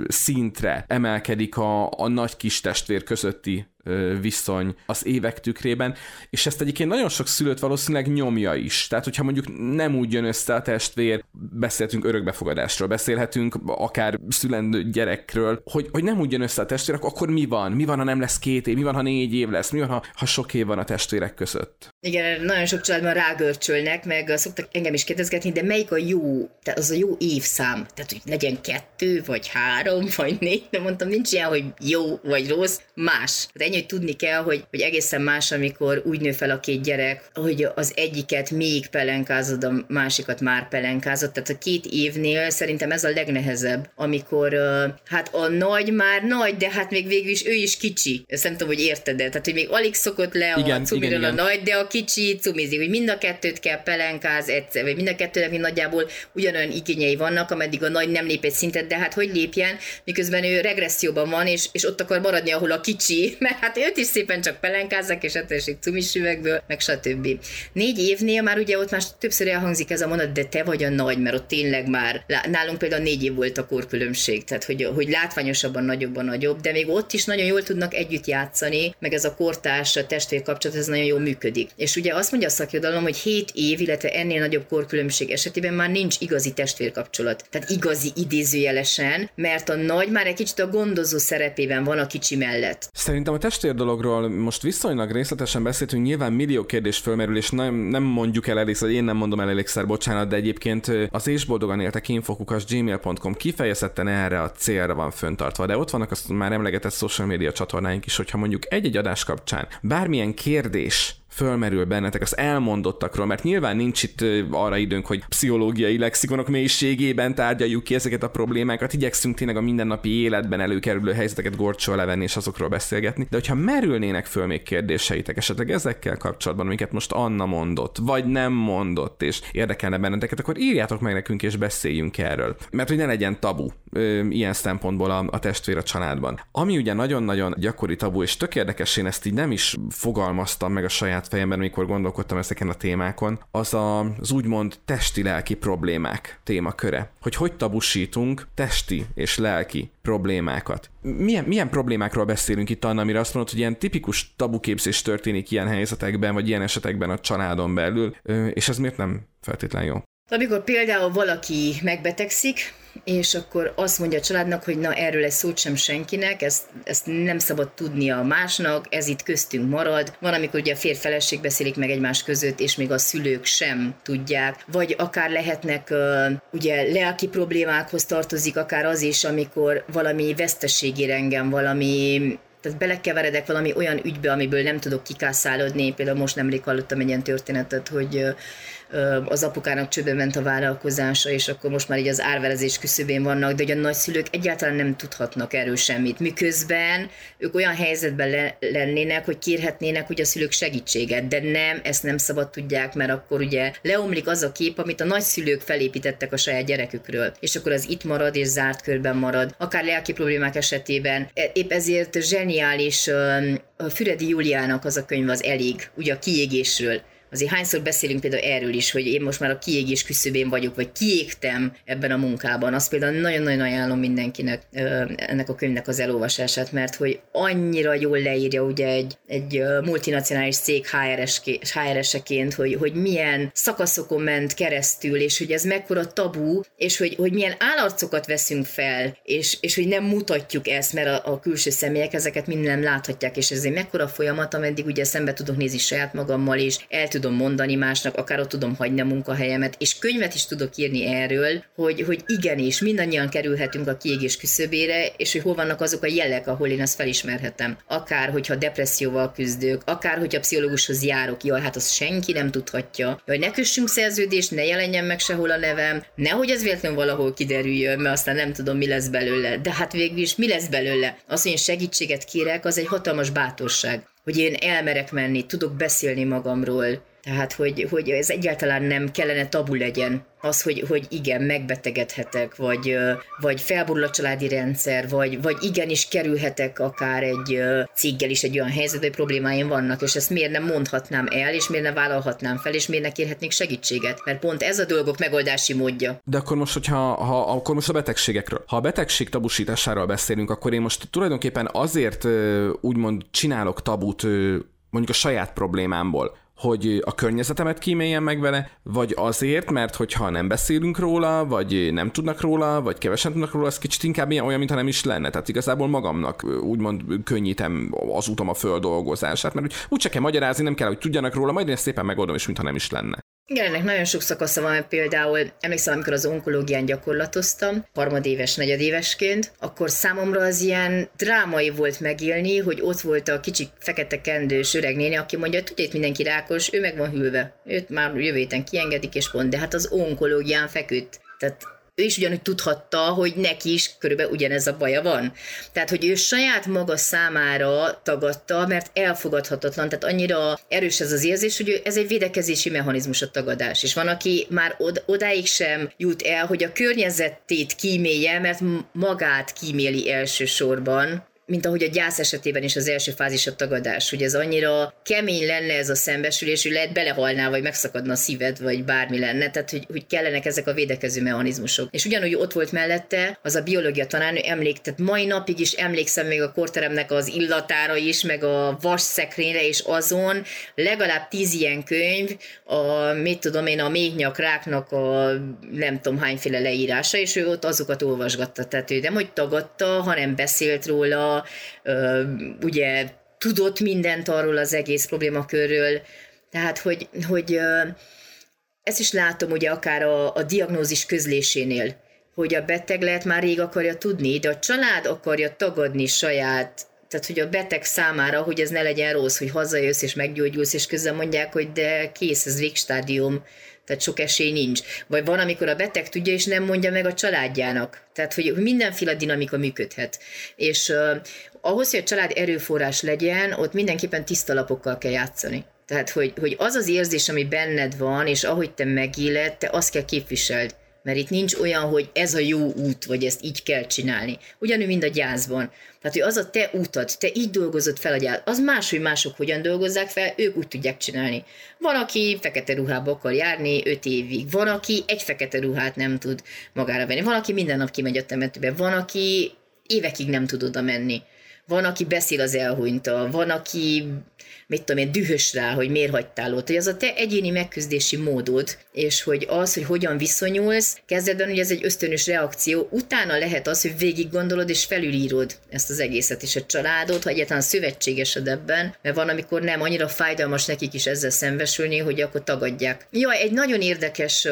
szintre emelkedik a, a nagy-kis testvér közötti viszony az évek tükrében, és ezt egyébként nagyon sok szülőt valószínűleg nyomja is. Tehát, hogyha mondjuk nem úgy jön össze a testvér, beszélhetünk örökbefogadásról, beszélhetünk akár szülendő gyerekről, hogy, hogy nem úgy jön össze a testvér, akkor mi van? Mi van, ha nem lesz két év? Mi van, ha négy év lesz? Mi van, ha, ha sok év van a testvérek között? Igen, nagyon sok családban rágörcsölnek, meg szoktak engem is kérdezgetni, de melyik a jó, tehát az a jó évszám? Tehát, hogy legyen kettő, vagy három, vagy négy, de mondtam, nincs ilyen, hogy jó vagy rossz, más. De ennyi, hogy tudni kell, hogy, hogy egészen más, amikor úgy nő fel a két gyerek, hogy az egyiket még pelenkázod, a másikat már pelenkázod. Tehát a két évnél szerintem ez a legnehezebb, amikor hát a nagy már nagy, de hát még végül is ő is kicsi. Ezt nem tudom, hogy érted -e. Tehát, hogy még alig szokott le a igen, cumiről igen, a igen. nagy, de a kicsi cumizik, hogy mind a kettőt kell pelenkáz egyszer, vagy mind a kettőnek nagyjából ugyanolyan igényei vannak, ameddig a nagy nem lép egy szintet, de hát hogy lépjen, miközben ő regresszióban van, és, és ott akar maradni, ahol a kicsi, mert hát őt is szépen csak pelenkázzák, és ettesik cumis üvegből, meg stb. Négy évnél már ugye ott már többször elhangzik ez a mondat, de te vagy a nagy, mert ott tényleg már, nálunk például négy év volt a korkülönbség, tehát hogy, hogy látványosabban nagyobb a nagyobb, de még ott is nagyon jól tudnak együtt játszani, meg ez a kortárs testvér kapcsolat, ez nagyon jól működik. És ugye azt mondja a szakirodalom, hogy 7 év, illetve ennél nagyobb korkülönbség esetében már nincs igazi testvérkapcsolat. Tehát igazi idézőjelesen, mert a nagy már egy kicsit a gondozó szerepében van a kicsi mellett. Szerintem a testvér dologról most viszonylag részletesen beszéltünk, nyilván millió kérdés fölmerül, és nem, nem mondjuk el elégszer, én nem mondom el elégszer, bocsánat, de egyébként az és boldogan éltek infokukas gmail.com kifejezetten erre a célra van föntartva, de ott vannak azt már emlegetett social media csatornáink is, hogyha mondjuk egy-egy adás kapcsán bármilyen kérdés fölmerül bennetek az elmondottakról, mert nyilván nincs itt arra időnk, hogy pszichológiai lexikonok mélységében tárgyaljuk ki ezeket a problémákat, igyekszünk tényleg a mindennapi életben előkerülő helyzeteket gorcsol levenni és azokról beszélgetni, de hogyha merülnének föl még kérdéseitek esetleg ezekkel kapcsolatban, amiket most Anna mondott, vagy nem mondott, és érdekelne benneteket, akkor írjátok meg nekünk és beszéljünk erről. Mert hogy ne legyen tabu ö, ilyen szempontból a, a testvér a családban. Ami ugye nagyon-nagyon gyakori tabu, és tök érdekes, én ezt így nem is fogalmaztam meg a saját fejemben, amikor gondolkodtam ezeken a témákon, az a, az úgymond testi-lelki problémák témaköre. Hogy hogy tabusítunk testi és lelki problémákat. Milyen, milyen problémákról beszélünk itt, Anna, amire azt mondod, hogy ilyen tipikus tabuképzés történik ilyen helyzetekben, vagy ilyen esetekben a családon belül, és ez miért nem feltétlen jó? Amikor például valaki megbetegszik, és akkor azt mondja a családnak, hogy na erről egy szót sem senkinek, ezt, ezt nem szabad tudnia a másnak, ez itt köztünk marad. Van, amikor ugye a férfeleség beszélik meg egymás között, és még a szülők sem tudják, vagy akár lehetnek ugye lelki problémákhoz tartozik, akár az is, amikor valami veszteség engem, valami tehát belekeveredek valami olyan ügybe, amiből nem tudok kikászálódni. Például most nemrég hallottam egy ilyen történetet, hogy az apukának csőbe ment a vállalkozása, és akkor most már így az árverezés küszöbén vannak, de hogy a nagyszülők egyáltalán nem tudhatnak erről semmit. Miközben ők olyan helyzetben le- lennének, hogy kérhetnének hogy a szülők segítséget, de nem, ezt nem szabad tudják, mert akkor ugye leomlik az a kép, amit a nagyszülők felépítettek a saját gyerekükről, és akkor az itt marad és zárt körben marad, akár lelki problémák esetében. E, épp ezért zseniális Füredi Juliának az a könyv az elég, ugye a kiégésről azért hányszor beszélünk például erről is, hogy én most már a kiégés küszöbén vagyok, vagy kiégtem ebben a munkában. Azt például nagyon-nagyon ajánlom mindenkinek ennek a könyvnek az elolvasását, mert hogy annyira jól leírja ugye egy, egy multinacionális cég HR-eseként, hogy, hogy milyen szakaszokon ment keresztül, és hogy ez mekkora tabu, és hogy, hogy milyen állarcokat veszünk fel, és, és hogy nem mutatjuk ezt, mert a, a külső személyek ezeket mind nem láthatják, és ez egy mekkora folyamat, ameddig ugye szembe tudok nézni saját magammal, és el tudom tudom mondani másnak, akár ott tudom hagyni a munkahelyemet, és könyvet is tudok írni erről, hogy, hogy igenis, mindannyian kerülhetünk a kiégés küszöbére, és hogy hol vannak azok a jelek, ahol én ezt felismerhetem. Akár, hogyha depresszióval küzdök, akár, hogyha pszichológushoz járok, jaj, hát azt senki nem tudhatja. Jaj, ne kössünk szerződést, ne jelenjen meg sehol a nevem, nehogy ez véletlenül valahol kiderüljön, mert aztán nem tudom, mi lesz belőle. De hát végül is mi lesz belőle? Az, hogy én segítséget kérek, az egy hatalmas bátorság hogy én elmerek menni, tudok beszélni magamról, tehát, hogy, hogy ez egyáltalán nem kellene tabu legyen. Az, hogy, hogy igen, megbetegedhetek, vagy, vagy felborul a családi rendszer, vagy, vagy igenis kerülhetek akár egy céggel is egy olyan helyzetbe, hogy problémáim vannak, és ezt miért nem mondhatnám el, és miért nem vállalhatnám fel, és miért ne kérhetnék segítséget. Mert pont ez a dolgok megoldási módja. De akkor most, hogyha ha, akkor most a betegségekről. Ha a betegség tabusításáról beszélünk, akkor én most tulajdonképpen azért úgymond csinálok tabut mondjuk a saját problémámból, hogy a környezetemet kíméljen meg vele, vagy azért, mert hogyha nem beszélünk róla, vagy nem tudnak róla, vagy kevesen tudnak róla, az kicsit inkább ilyen olyan, mintha nem is lenne. Tehát igazából magamnak úgymond könnyítem az utam a földolgozását, mert úgy, úgy kell magyarázni, nem kell, hogy tudjanak róla, majd én ezt szépen megoldom, és mintha nem is lenne. Igen, ennek nagyon sok szakasza van, például emlékszem, amikor az onkológián gyakorlatoztam, harmadéves, negyedévesként, akkor számomra az ilyen drámai volt megélni, hogy ott volt a kicsi fekete kendős öreg néni, aki mondja, itt mindenki rákos, ő meg van hűlve. Őt már jövő héten kiengedik, és pont, de hát az onkológián feküdt. Tehát ő is ugyanúgy tudhatta, hogy neki is körülbelül ugyanez a baja van. Tehát, hogy ő saját maga számára tagadta, mert elfogadhatatlan, tehát annyira erős ez az érzés, hogy ez egy védekezési mechanizmus a tagadás. És van, aki már od- odáig sem jut el, hogy a környezetét kímélje, mert magát kíméli elsősorban, mint ahogy a gyász esetében is az első fázis a tagadás, hogy ez annyira kemény lenne ez a szembesülés, hogy lehet belehalná, vagy megszakadna a szíved, vagy bármi lenne, tehát hogy, hogy kellenek ezek a védekező mechanizmusok. És ugyanúgy ott volt mellette az a biológia tanárnő emlék, tehát mai napig is emlékszem még a korteremnek az illatára is, meg a vas szekrényre, és azon. Legalább tíz ilyen könyv, a, mit tudom én, a méhnyak ráknak a nem tudom hányféle leírása, és ő ott azokat olvasgatta, tehát ő nem hogy tagadta, hanem beszélt róla, ugye tudott mindent arról az egész problémakörről, tehát hogy, hogy ezt is látom ugye akár a, a diagnózis közlésénél, hogy a beteg lehet már rég akarja tudni, de a család akarja tagadni saját tehát, hogy a beteg számára, hogy ez ne legyen rossz, hogy hazajössz és meggyógyulsz, és közben mondják, hogy de kész, ez végstádium, tehát sok esély nincs. Vagy van, amikor a beteg tudja, és nem mondja meg a családjának. Tehát, hogy mindenféle dinamika működhet. És uh, ahhoz, hogy a család erőforrás legyen, ott mindenképpen tiszta lapokkal kell játszani. Tehát, hogy, hogy az az érzés, ami benned van, és ahogy te megéled, te azt kell képviseld. Mert itt nincs olyan, hogy ez a jó út, vagy ezt így kell csinálni. Ugyanúgy, mint a gyászban. Tehát, hogy az a te útad, te így dolgozod fel a gyász, az más, hogy mások hogyan dolgozzák fel, ők úgy tudják csinálni. Van, aki fekete ruhába akar járni öt évig, van, aki egy fekete ruhát nem tud magára venni, van, aki minden nap kimegy a temetőbe, van, aki évekig nem tud oda menni. Van, aki beszél az elhunyta, van, aki mit tudom én, dühös rá, hogy miért hagytál ott, hogy az a te egyéni megküzdési módod, és hogy az, hogy hogyan viszonyulsz, kezdetben hogy ez egy ösztönös reakció, utána lehet az, hogy végig gondolod és felülírod ezt az egészet, és a családot, ha egyáltalán szövetségesed ebben, mert van, amikor nem, annyira fájdalmas nekik is ezzel szembesülni, hogy akkor tagadják. Jaj, egy nagyon érdekes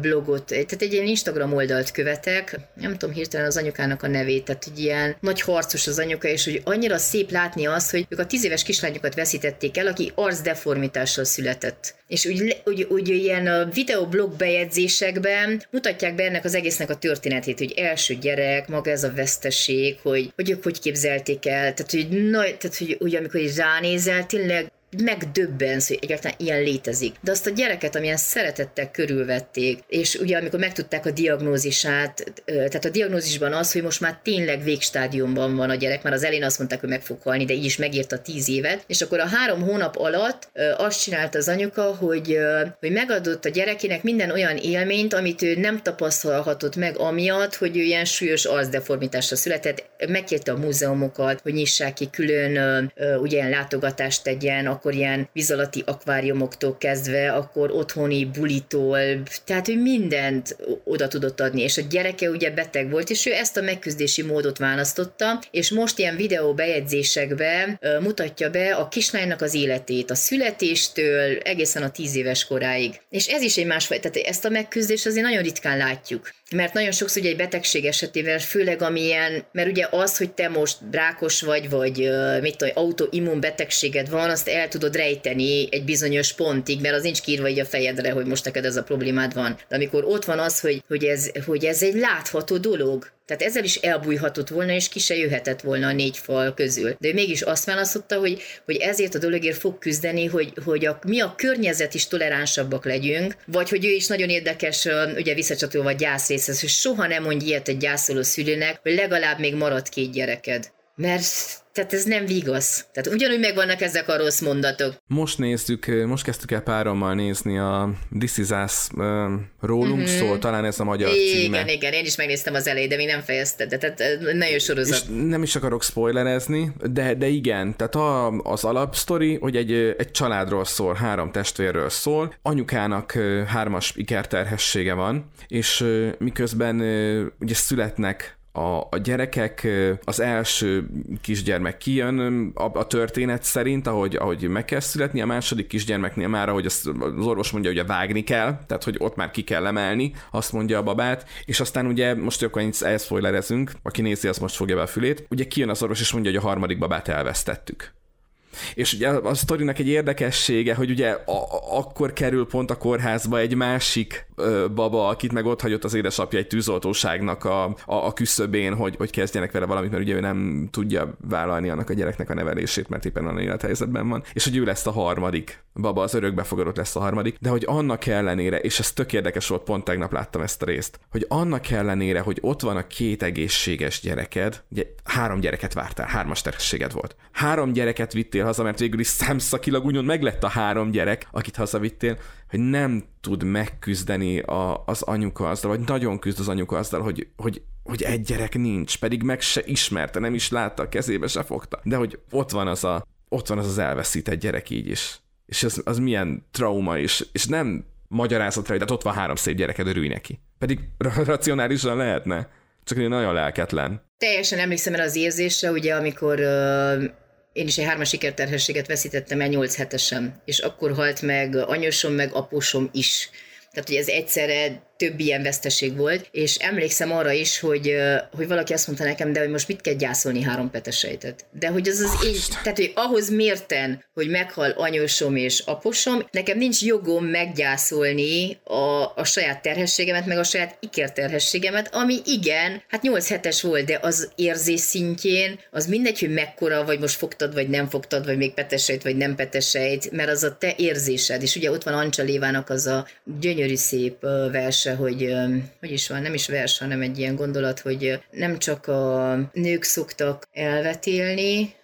blogot, tehát egy ilyen Instagram oldalt követek, nem tudom hirtelen az anyukának a nevét, tehát egy ilyen nagy harcos az anyuka, és hogy annyira szép látni azt, hogy ők a tíz éves kislányokat veszítették el, aki arcdeformitással született. És úgy, úgy, úgy ilyen a videoblog bejegyzésekben mutatják be ennek az egésznek a történetét, hogy első gyerek, maga ez a veszteség, hogy, hogy ők hogy képzelték el, tehát hogy, na, tehát, hogy, hogy amikor ránézel, tényleg megdöbbensz, hogy egyáltalán ilyen létezik. De azt a gyereket, amilyen szeretettel körülvették, és ugye amikor megtudták a diagnózisát, tehát a diagnózisban az, hogy most már tényleg végstádiumban van a gyerek, mert az elén azt mondták, hogy meg fog halni, de így is megírta tíz évet, és akkor a három hónap alatt azt csinálta az anyuka, hogy, hogy megadott a gyerekének minden olyan élményt, amit ő nem tapasztalhatott meg amiatt, hogy ő ilyen súlyos arcdeformitásra született, megkérte a múzeumokat, hogy nyissák ki külön, ugye ilyen látogatást tegyen, akkor ilyen vízalatti akváriumoktól kezdve, akkor otthoni bulitól, tehát ő mindent oda tudott adni, és a gyereke ugye beteg volt, és ő ezt a megküzdési módot választotta, és most ilyen videó bejegyzésekbe mutatja be a kislánynak az életét, a születéstől egészen a tíz éves koráig. És ez is egy másfajta, tehát ezt a megküzdést azért nagyon ritkán látjuk. Mert nagyon sokszor ugye egy betegség esetében, főleg amilyen, mert ugye az, hogy te most rákos vagy, vagy mit tudom, autoimmun betegséged van, azt el tudod rejteni egy bizonyos pontig, mert az nincs kírva így a fejedre, hogy most neked ez a problémád van. De amikor ott van az, hogy, hogy, ez, hogy ez egy látható dolog, tehát ezzel is elbújhatott volna, és ki se jöhetett volna a négy fal közül. De ő mégis azt választotta, hogy, hogy ezért a dologért fog küzdeni, hogy, hogy a, mi a környezet is toleránsabbak legyünk, vagy hogy ő is nagyon érdekes, ugye visszacsatolva gyászrészhez, hogy soha nem mondj ilyet egy gyászoló szülőnek, hogy legalább még marad két gyereked. Mert tehát ez nem vigasz. Tehát ugyanúgy megvannak ezek a rossz mondatok. Most néztük, most kezdtük el párommal nézni a This is Us uh, rólunk uh-huh. szól, talán ez a magyar igen, címe. Igen, igen, én is megnéztem az elejét, de még nem fejezted, de tehát nagyon sorozat. És nem is akarok spoilerezni, de, de igen, tehát a, az alapsztori, hogy egy, egy családról szól, három testvérről szól, anyukának hármas ikerterhessége van, és miközben ugye születnek a, a gyerekek, az első kisgyermek kijön a, a történet szerint, ahogy, ahogy meg kell születni, a második kisgyermeknél már, ahogy az, az orvos mondja, hogy vágni kell, tehát hogy ott már ki kell emelni, azt mondja a babát, és aztán ugye most akkor itt elspoilerezünk, aki nézi, az most fogja be a fülét, ugye kijön az orvos és mondja, hogy a harmadik babát elvesztettük. És ugye a sztorinak egy érdekessége, hogy ugye a- akkor kerül pont a kórházba egy másik ö, baba, akit meg ott hagyott az édesapja egy tűzoltóságnak a, a, a küszöbén, hogy, hogy kezdjenek vele valamit, mert ugye ő nem tudja vállalni annak a gyereknek a nevelését, mert éppen olyan élethelyzetben van, és hogy ő lesz a harmadik. Baba, az örökbefogadott lesz a harmadik, de hogy annak ellenére, és ez tök érdekes volt, pont tegnap láttam ezt a részt, hogy annak ellenére, hogy ott van a két egészséges gyereked, ugye három gyereket vártál, hármas terhességed volt. Három gyereket vittél haza, mert végül is számszakilag úgymond meglett a három gyerek, akit hazavittél, hogy nem tud megküzdeni a, az anyuka azzal, vagy nagyon küzd az anyuka azzal, hogy, hogy, hogy egy gyerek nincs, pedig meg se ismerte, nem is látta, a kezébe se fogta. De hogy ott van az a, ott van az, az elveszített gyerek így is. És az, az milyen trauma is, és nem magyarázatra, hogy hát ott van három szép gyereked, örülj neki. Pedig racionálisan lehetne, csak nagyon lelketlen. Teljesen emlékszem el az érzésre, ugye, amikor uh én is egy hármas sikerterhességet veszítettem el 8 hetesen, és akkor halt meg anyósom, meg apósom is. Tehát, hogy ez egyszerre több ilyen veszteség volt, és emlékszem arra is, hogy, hogy valaki azt mondta nekem, de hogy most mit kell gyászolni három petesejtet. De hogy az az én, tehát hogy ahhoz mérten, hogy meghal anyósom és aposom, nekem nincs jogom meggyászolni a, a saját terhességemet, meg a saját ikerterhességemet, ami igen, hát 8 hetes volt, de az érzés szintjén az mindegy, hogy mekkora, vagy most fogtad, vagy nem fogtad, vagy még petesejt, vagy nem petesejt, mert az a te érzésed, és ugye ott van Ancsa Lévának az a gyönyörű szép vers, verse, hogy hogy is van, nem is vers, hanem egy ilyen gondolat, hogy nem csak a nők szoktak elvetélni,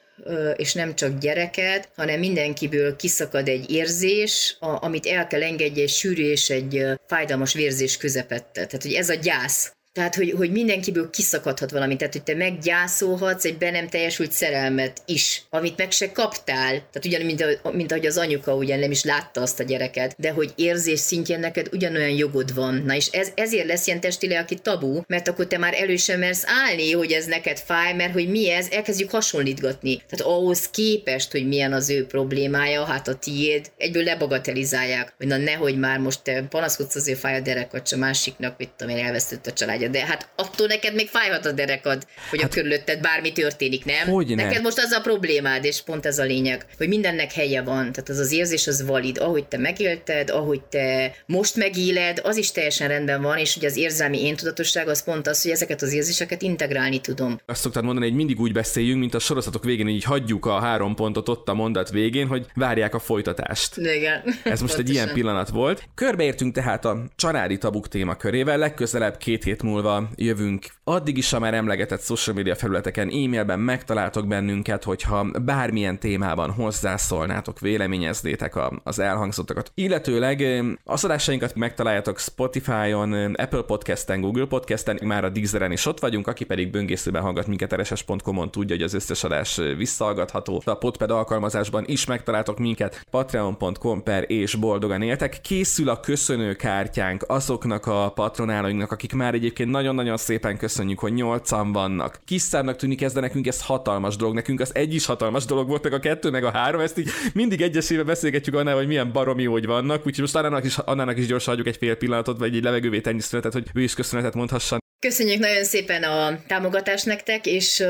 és nem csak gyereket, hanem mindenkiből kiszakad egy érzés, amit el kell engedje egy sűrű és egy fájdalmas vérzés közepette. Tehát, hogy ez a gyász, tehát, hogy, hogy mindenkiből kiszakadhat valami, tehát, hogy te meggyászolhatsz egy be nem teljesült szerelmet is, amit meg se kaptál. Tehát ugyanúgy, mint, mint ahogy az anyuka ugyan nem is látta azt a gyereket, de hogy érzés szintjén neked ugyanolyan jogod van. Na és ez, ezért lesz ilyen testi aki tabu, mert akkor te már elő sem mersz állni, hogy ez neked fáj, mert hogy mi ez, elkezdjük hasonlítgatni. Tehát ahhoz képest, hogy milyen az ő problémája, hát a tiéd, egyből lebagatelizálják, hogy na nehogy már most te panaszkodsz azért fáj a derek, vagy a másiknak, mit tudom én, elvesztett a család tárgya, de hát attól neked még fájhat a derekad, hogy hát, a körülötted bármi történik, nem? Hogy neked most az a problémád, és pont ez a lényeg, hogy mindennek helye van, tehát az az érzés az valid, ahogy te megélted, ahogy te most megéled, az is teljesen rendben van, és ugye az érzelmi én tudatosság az pont az, hogy ezeket az érzéseket integrálni tudom. Azt szoktad mondani, hogy mindig úgy beszéljünk, mint a sorozatok végén, hogy így hagyjuk a három pontot ott a mondat végén, hogy várják a folytatást. Igen. Ez most egy ilyen pillanat volt. Körbeértünk tehát a családi tabuk témakörével, legközelebb két hét múlva jövünk. Addig is a már emlegetett social media felületeken, e-mailben megtaláltok bennünket, hogyha bármilyen témában hozzászólnátok, véleményeznétek az elhangzottakat. Illetőleg az adásainkat megtaláljátok Spotify-on, Apple Podcast-en, Google Podcast-en, már a Deezeren is ott vagyunk, aki pedig böngészőben hallgat minket rss.com-on tudja, hogy az összes adás visszahallgatható. A Podpad alkalmazásban is megtaláltok minket, patreon.com per és boldogan éltek. Készül a köszönőkártyánk azoknak a patronálóinknak, akik már egyébként nagyon-nagyon szépen köszönjük, hogy nyolcan vannak. Kis tűnik ez, de nekünk ez hatalmas dolog. Nekünk az egy is hatalmas dolog volt, meg a kettő, meg a három. Ezt így mindig egyesével beszélgetjük annál, hogy milyen baromi hogy vannak. Úgyhogy most annának is, annának is gyorsan adjuk egy fél pillanatot, vagy egy levegővé tenni hogy ő is köszönetet mondhasson. Köszönjük nagyon szépen a támogatást nektek, és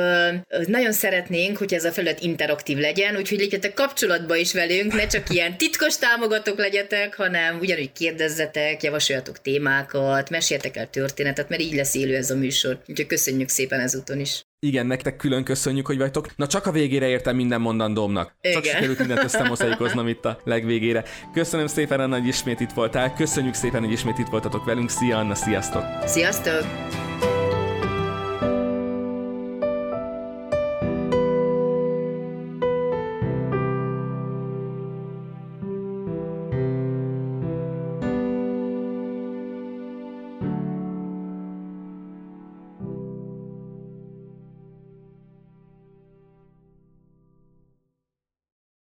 nagyon szeretnénk, hogy ez a felület interaktív legyen, úgyhogy legyetek kapcsolatba is velünk, ne csak ilyen titkos támogatók legyetek, hanem ugyanúgy kérdezzetek, javasoljatok témákat, meséltek el történetet, mert így lesz élő ez a műsor. Úgyhogy köszönjük szépen ezúton is. Igen, nektek külön köszönjük, hogy vagytok. Na csak a végére értem minden mondandómnak. Igen. Csak sikerült mindent összemoszajikoznom itt a legvégére. Köszönöm szépen, Anna, hogy ismét itt voltál. Köszönjük szépen, hogy ismét itt voltatok velünk. Szia, Anna, sziasztok! Sziasztok!